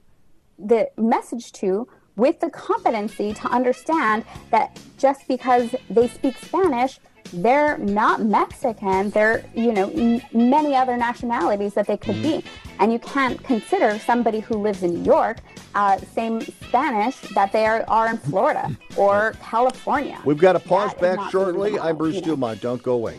the message to with the competency to understand that just because they speak Spanish, they're not Mexican. They're, you know, m- many other nationalities that they could be. And you can't consider somebody who lives in New York uh, same Spanish that they are, are in Florida or California. We've got to pause That back shortly. I'm Bruce you know. Dumont. Don't go away.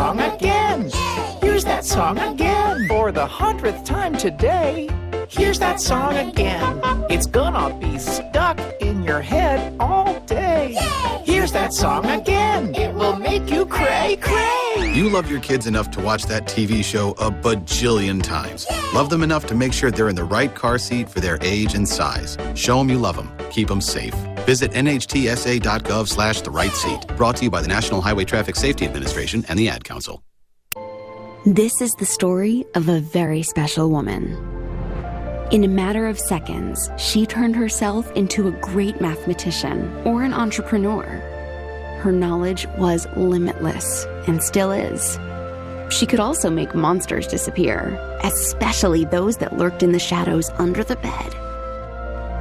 Song again. Here's that song again. For the hundredth time today. Here's that song again. It's gonna be stuck in your head all day. Here's that song again. It will make you cray cray. You love your kids enough to watch that TV show a bajillion times. Love them enough to make sure they're in the right car seat for their age and size. Show them you love them. Keep them safe. Visit nhtsa.gov slash the right seat. Brought to you by the National Highway Traffic Safety Administration and the Ad Council. This is the story of a very special woman. In a matter of seconds, she turned herself into a great mathematician or an entrepreneur. Her knowledge was limitless and still is. She could also make monsters disappear, especially those that lurked in the shadows under the bed.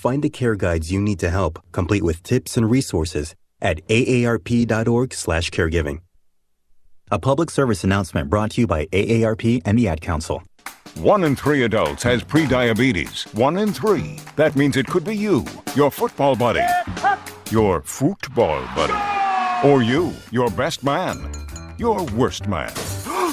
Find the care guides you need to help, complete with tips and resources at aarp.org/caregiving. A public service announcement brought to you by AARP and the Ad Council. One in three adults has prediabetes. One in three. That means it could be you, your football buddy, your football buddy, or you, your best man, your worst man,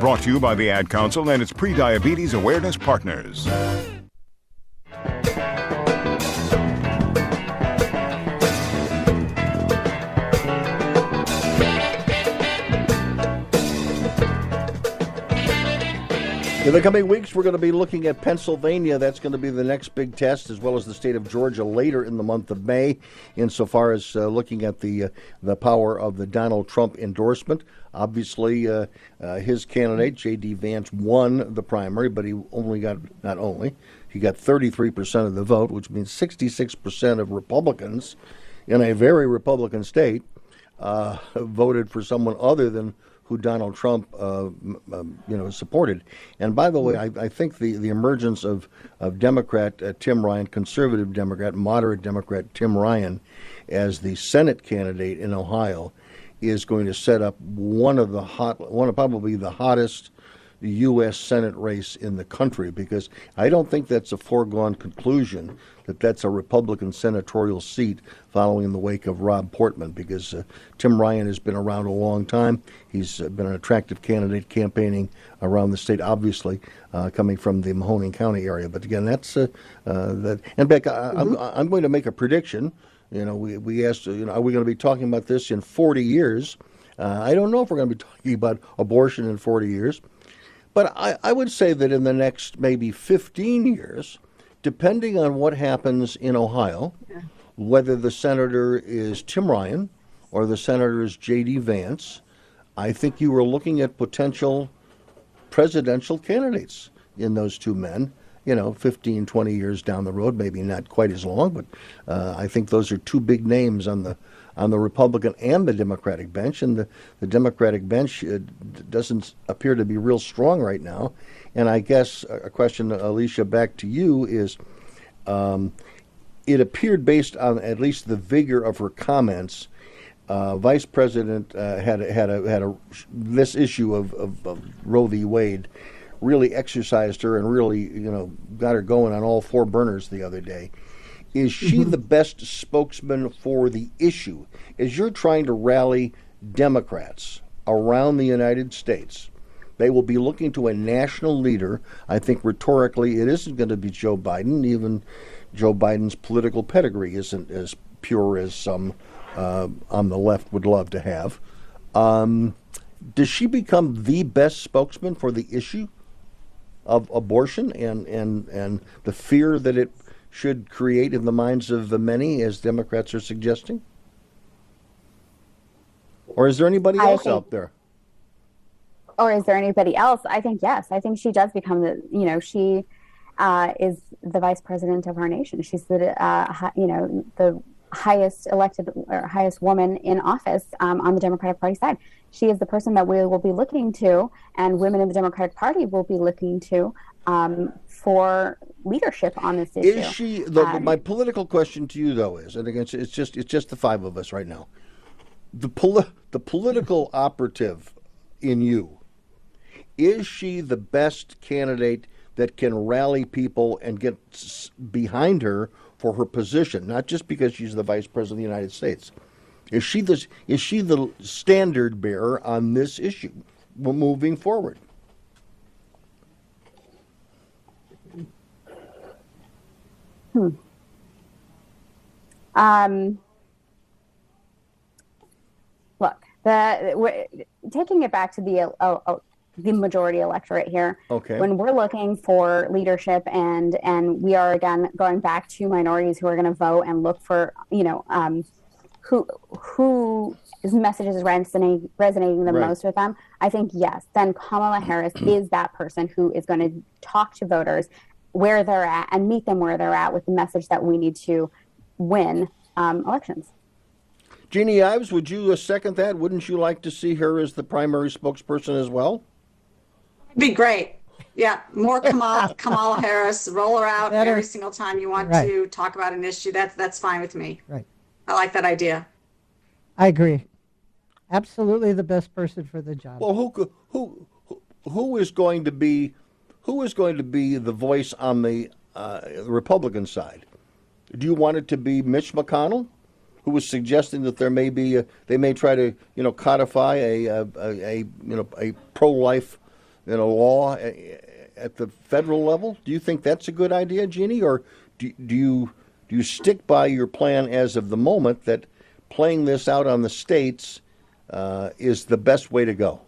Brought to you by the Ad Council and its pre-diabetes awareness partners. In the coming weeks, we're going to be looking at Pennsylvania. That's going to be the next big test, as well as the state of Georgia later in the month of May, insofar as uh, looking at the uh, the power of the Donald Trump endorsement. Obviously, uh, uh his candidate J.D. Vance won the primary, but he only got not only he got 33 percent of the vote, which means 66 percent of Republicans in a very Republican state uh, voted for someone other than who Donald Trump, uh, um, you know, supported. And by the way, I, I, think the, the emergence of of Democrat uh, Tim Ryan, conservative Democrat, moderate Democrat Tim Ryan, as the Senate candidate in Ohio, is going to set up one of the hot, one of probably the hottest U.S. Senate race in the country because I don't think that's a foregone conclusion that that's a Republican senatorial seat following in the wake of Rob Portman because uh, Tim Ryan has been around a long time. He's uh, been an attractive candidate campaigning around the state, obviously uh, coming from the Mahoning County area. But again, that's uh, uh, that. And Beck, I, am mm-hmm. I'm going to make a prediction. You know, we we asked, you know, are we going to be talking about this in 40 years? Uh, I don't know if we're going to be talking about abortion in 40 years. But I, I would say that in the next maybe 15 years, depending on what happens in Ohio, yeah. whether the senator is Tim Ryan or the senator is J.D. Vance, I think you are looking at potential presidential candidates in those two men. You know, 15, 20 years down the road, maybe not quite as long, but uh, I think those are two big names on the on the Republican and the Democratic bench, and the, the Democratic bench uh, doesn't appear to be real strong right now. And I guess a question, Alicia, back to you is um, it appeared based on at least the vigor of her comments. Uh, Vice President uh, had had a, had a this issue of, of, of Roe v. Wade really exercised her and really you know got her going on all four burners the other day. Is she mm-hmm. the best spokesman for the issue? As you're trying to rally Democrats around the United States, they will be looking to a national leader. I think rhetorically, it isn't going to be Joe Biden. Even Joe Biden's political pedigree isn't as pure as some uh, on the left would love to have. Um, does she become the best spokesman for the issue of abortion and, and, and the fear that it should create in the minds of the many, as Democrats are suggesting? Or is there anybody else think, out there? Or is there anybody else? I think yes. I think she does become the, you know, she uh, is the vice president of our nation. She's the, uh, you know, the highest elected or highest woman in office um, on the Democratic Party side. She is the person that we will be looking to, and women in the Democratic Party will be looking to um, for leadership on this issue. Is she? The, um, my political question to you, though, is, and again, it's just it's just the five of us right now. The poli- the political operative in you is she the best candidate that can rally people and get behind her for her position, not just because she's the vice president of the United States? Is she the is she the standard bearer on this issue moving forward? Hmm. Um, look, the taking it back to the uh, uh, the majority electorate here. Okay. When we're looking for leadership and and we are again going back to minorities who are going to vote and look for you know um, who who his message is resonating resonating the right. most with them. I think yes. Then Kamala Harris is that person who is going to talk to voters where they're at and meet them where they're at with the message that we need to win um, elections. Jeanne Ives, would you uh, second that? Wouldn't you like to see her as the primary spokesperson as well? It'd be great. Yeah, more Kamala, Kamala Harris. Roll her out Better. every single time you want Right. to talk about an issue. That's that's fine with me. Right. I like that idea. I agree. Absolutely the best person for the job. Well, who who- who is going to be who is going to be the voice on the uh, Republican side? Do you want it to be Mitch McConnell, who was suggesting that there may be a, they may try to you know codify a a, a, you know a pro life you know law a- at the federal level? Do you think that's a good idea, Jeanne, or do, do you do you stick by your plan as of the moment that playing this out on the states uh, is the best way to go?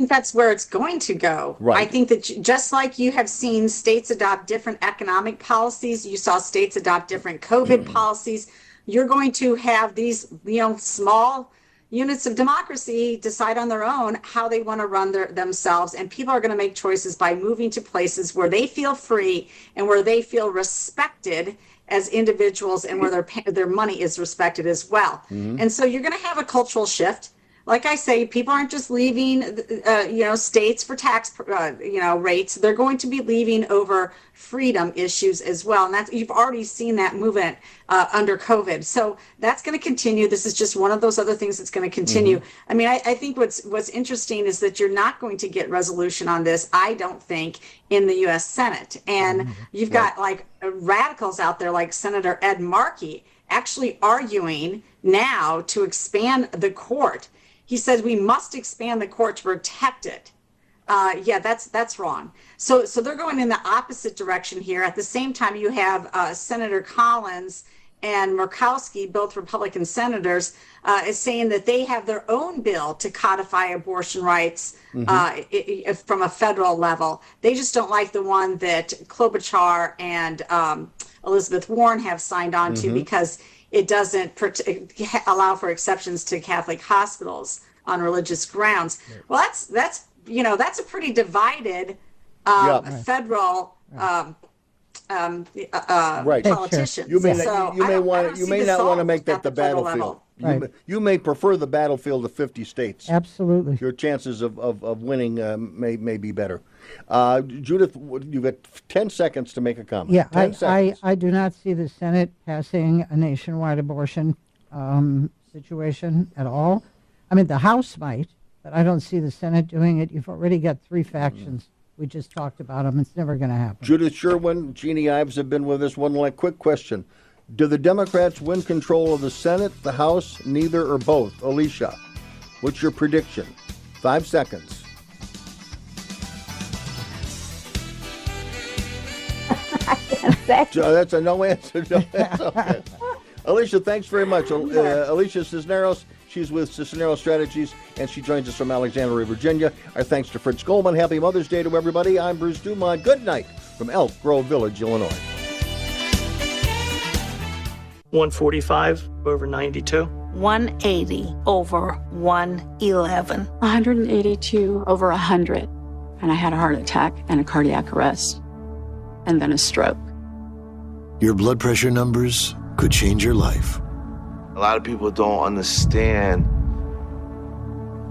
Think that's where it's going to go. Right. I think that just like you have seen states adopt different economic policies, you saw states adopt different COVID policies. You're going to have these, you know, small units of democracy decide on their own how they want to run their, themselves, and people are going to make choices by moving to places where they feel free and where they feel respected as individuals, and where their their money is respected as well. Mhm. And so you're going to have a cultural shift like I say, people aren't just leaving, uh, you know, states for tax, uh, you know, rates. They're going to be leaving over freedom issues as well, and that's you've already seen that movement uh, under COVID. So that's going to continue. This is just one of those other things that's going to continue. Mhm. I mean, I, I think what's what's interesting is that you're not going to get resolution on this. I don't think in the U.S. Senate, and you've got like radicals out there like Senator Ed Markey actually arguing now to expand the court. He says we must expand the court to protect it. Uh, yeah, that's that's wrong. So so they're going in the opposite direction here. At the same time, you have uh, Senator Collins and Murkowski, both Republican senators, uh, is saying that they have their own bill to codify abortion rights Mhm. uh, from a federal level. They just don't like the one that Klobuchar and um, Elizabeth Warren have signed on to Mhm. because it doesn't prote- allow for exceptions to Catholic hospitals on religious grounds. Well, that's that's you know that's a pretty divided um, Yeah. Right. federal um, um, uh, uh, right. politicians. You may So not, you may want you may not want to make that at the battlefield. level. You, may, you may prefer the battlefield of 50 states. Absolutely. Your chances of, of, of winning uh, may may be better. Uh, Judith, you've got 10 seconds to make a comment. Yeah, I, I. I do not see the Senate passing a nationwide abortion um, situation at all. I mean, the House might, but I don't see the Senate doing it. You've already got three factions. We just talked about them. It's never going to happen. Judith Sherwin, Jeanne Ives have been with us. One like quick question. Do the Democrats win control of the Senate, the House, neither or both? Alicia, what's your prediction? Five seconds. So that's a no answer. No answer. Alicia, thanks very much. Uh, Alicia Cisneros, she's with Cisneros Strategies, and she joins us from Alexandria, Virginia. Our thanks to Fritz Goldman. Happy Mother's Day to everybody. I'm Bruce Dumont. Good night from Elk Grove Village, Illinois. 145 over 92. 180 over 111. 182 over 100. And I had a heart attack and a cardiac arrest. And then a stroke. Your blood pressure numbers could change your life. A lot of people don't understand,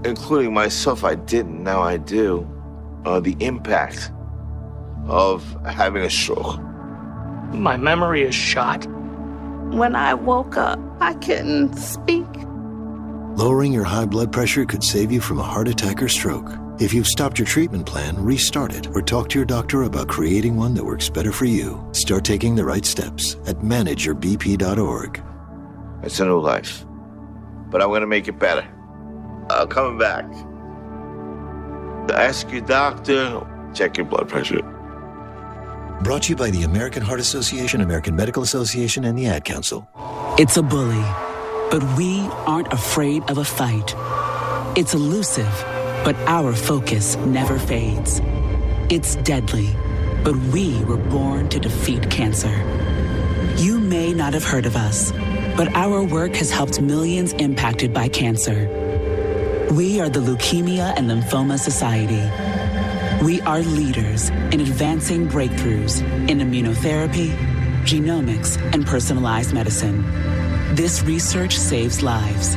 including myself, I didn't, now I do, uh, the impact of having a stroke. My memory is shot. When I woke up, I couldn't speak. Lowering your high blood pressure could save you from a heart attack or stroke. If you've stopped your treatment plan, restart it or talk to your doctor about creating one that works better for you. Start taking the right steps at manageyourbp.org. It's a new life. But I'm going to make it better. Uh, coming back. Ask your doctor, check your blood pressure. Brought to you by the American Heart Association, American Medical Association, and the Ad Council. It's a bully, but we aren't afraid of a fight. It's elusive, but our focus never fades. It's deadly, but we were born to defeat cancer. You may not have heard of us, but our work has helped millions impacted by cancer. We are the Leukemia and Lymphoma Society. We are leaders in advancing breakthroughs in immunotherapy, genomics, and personalized medicine. This research saves lives.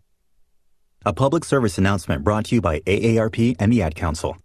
A public service announcement brought to you by AARP and the Ad Council.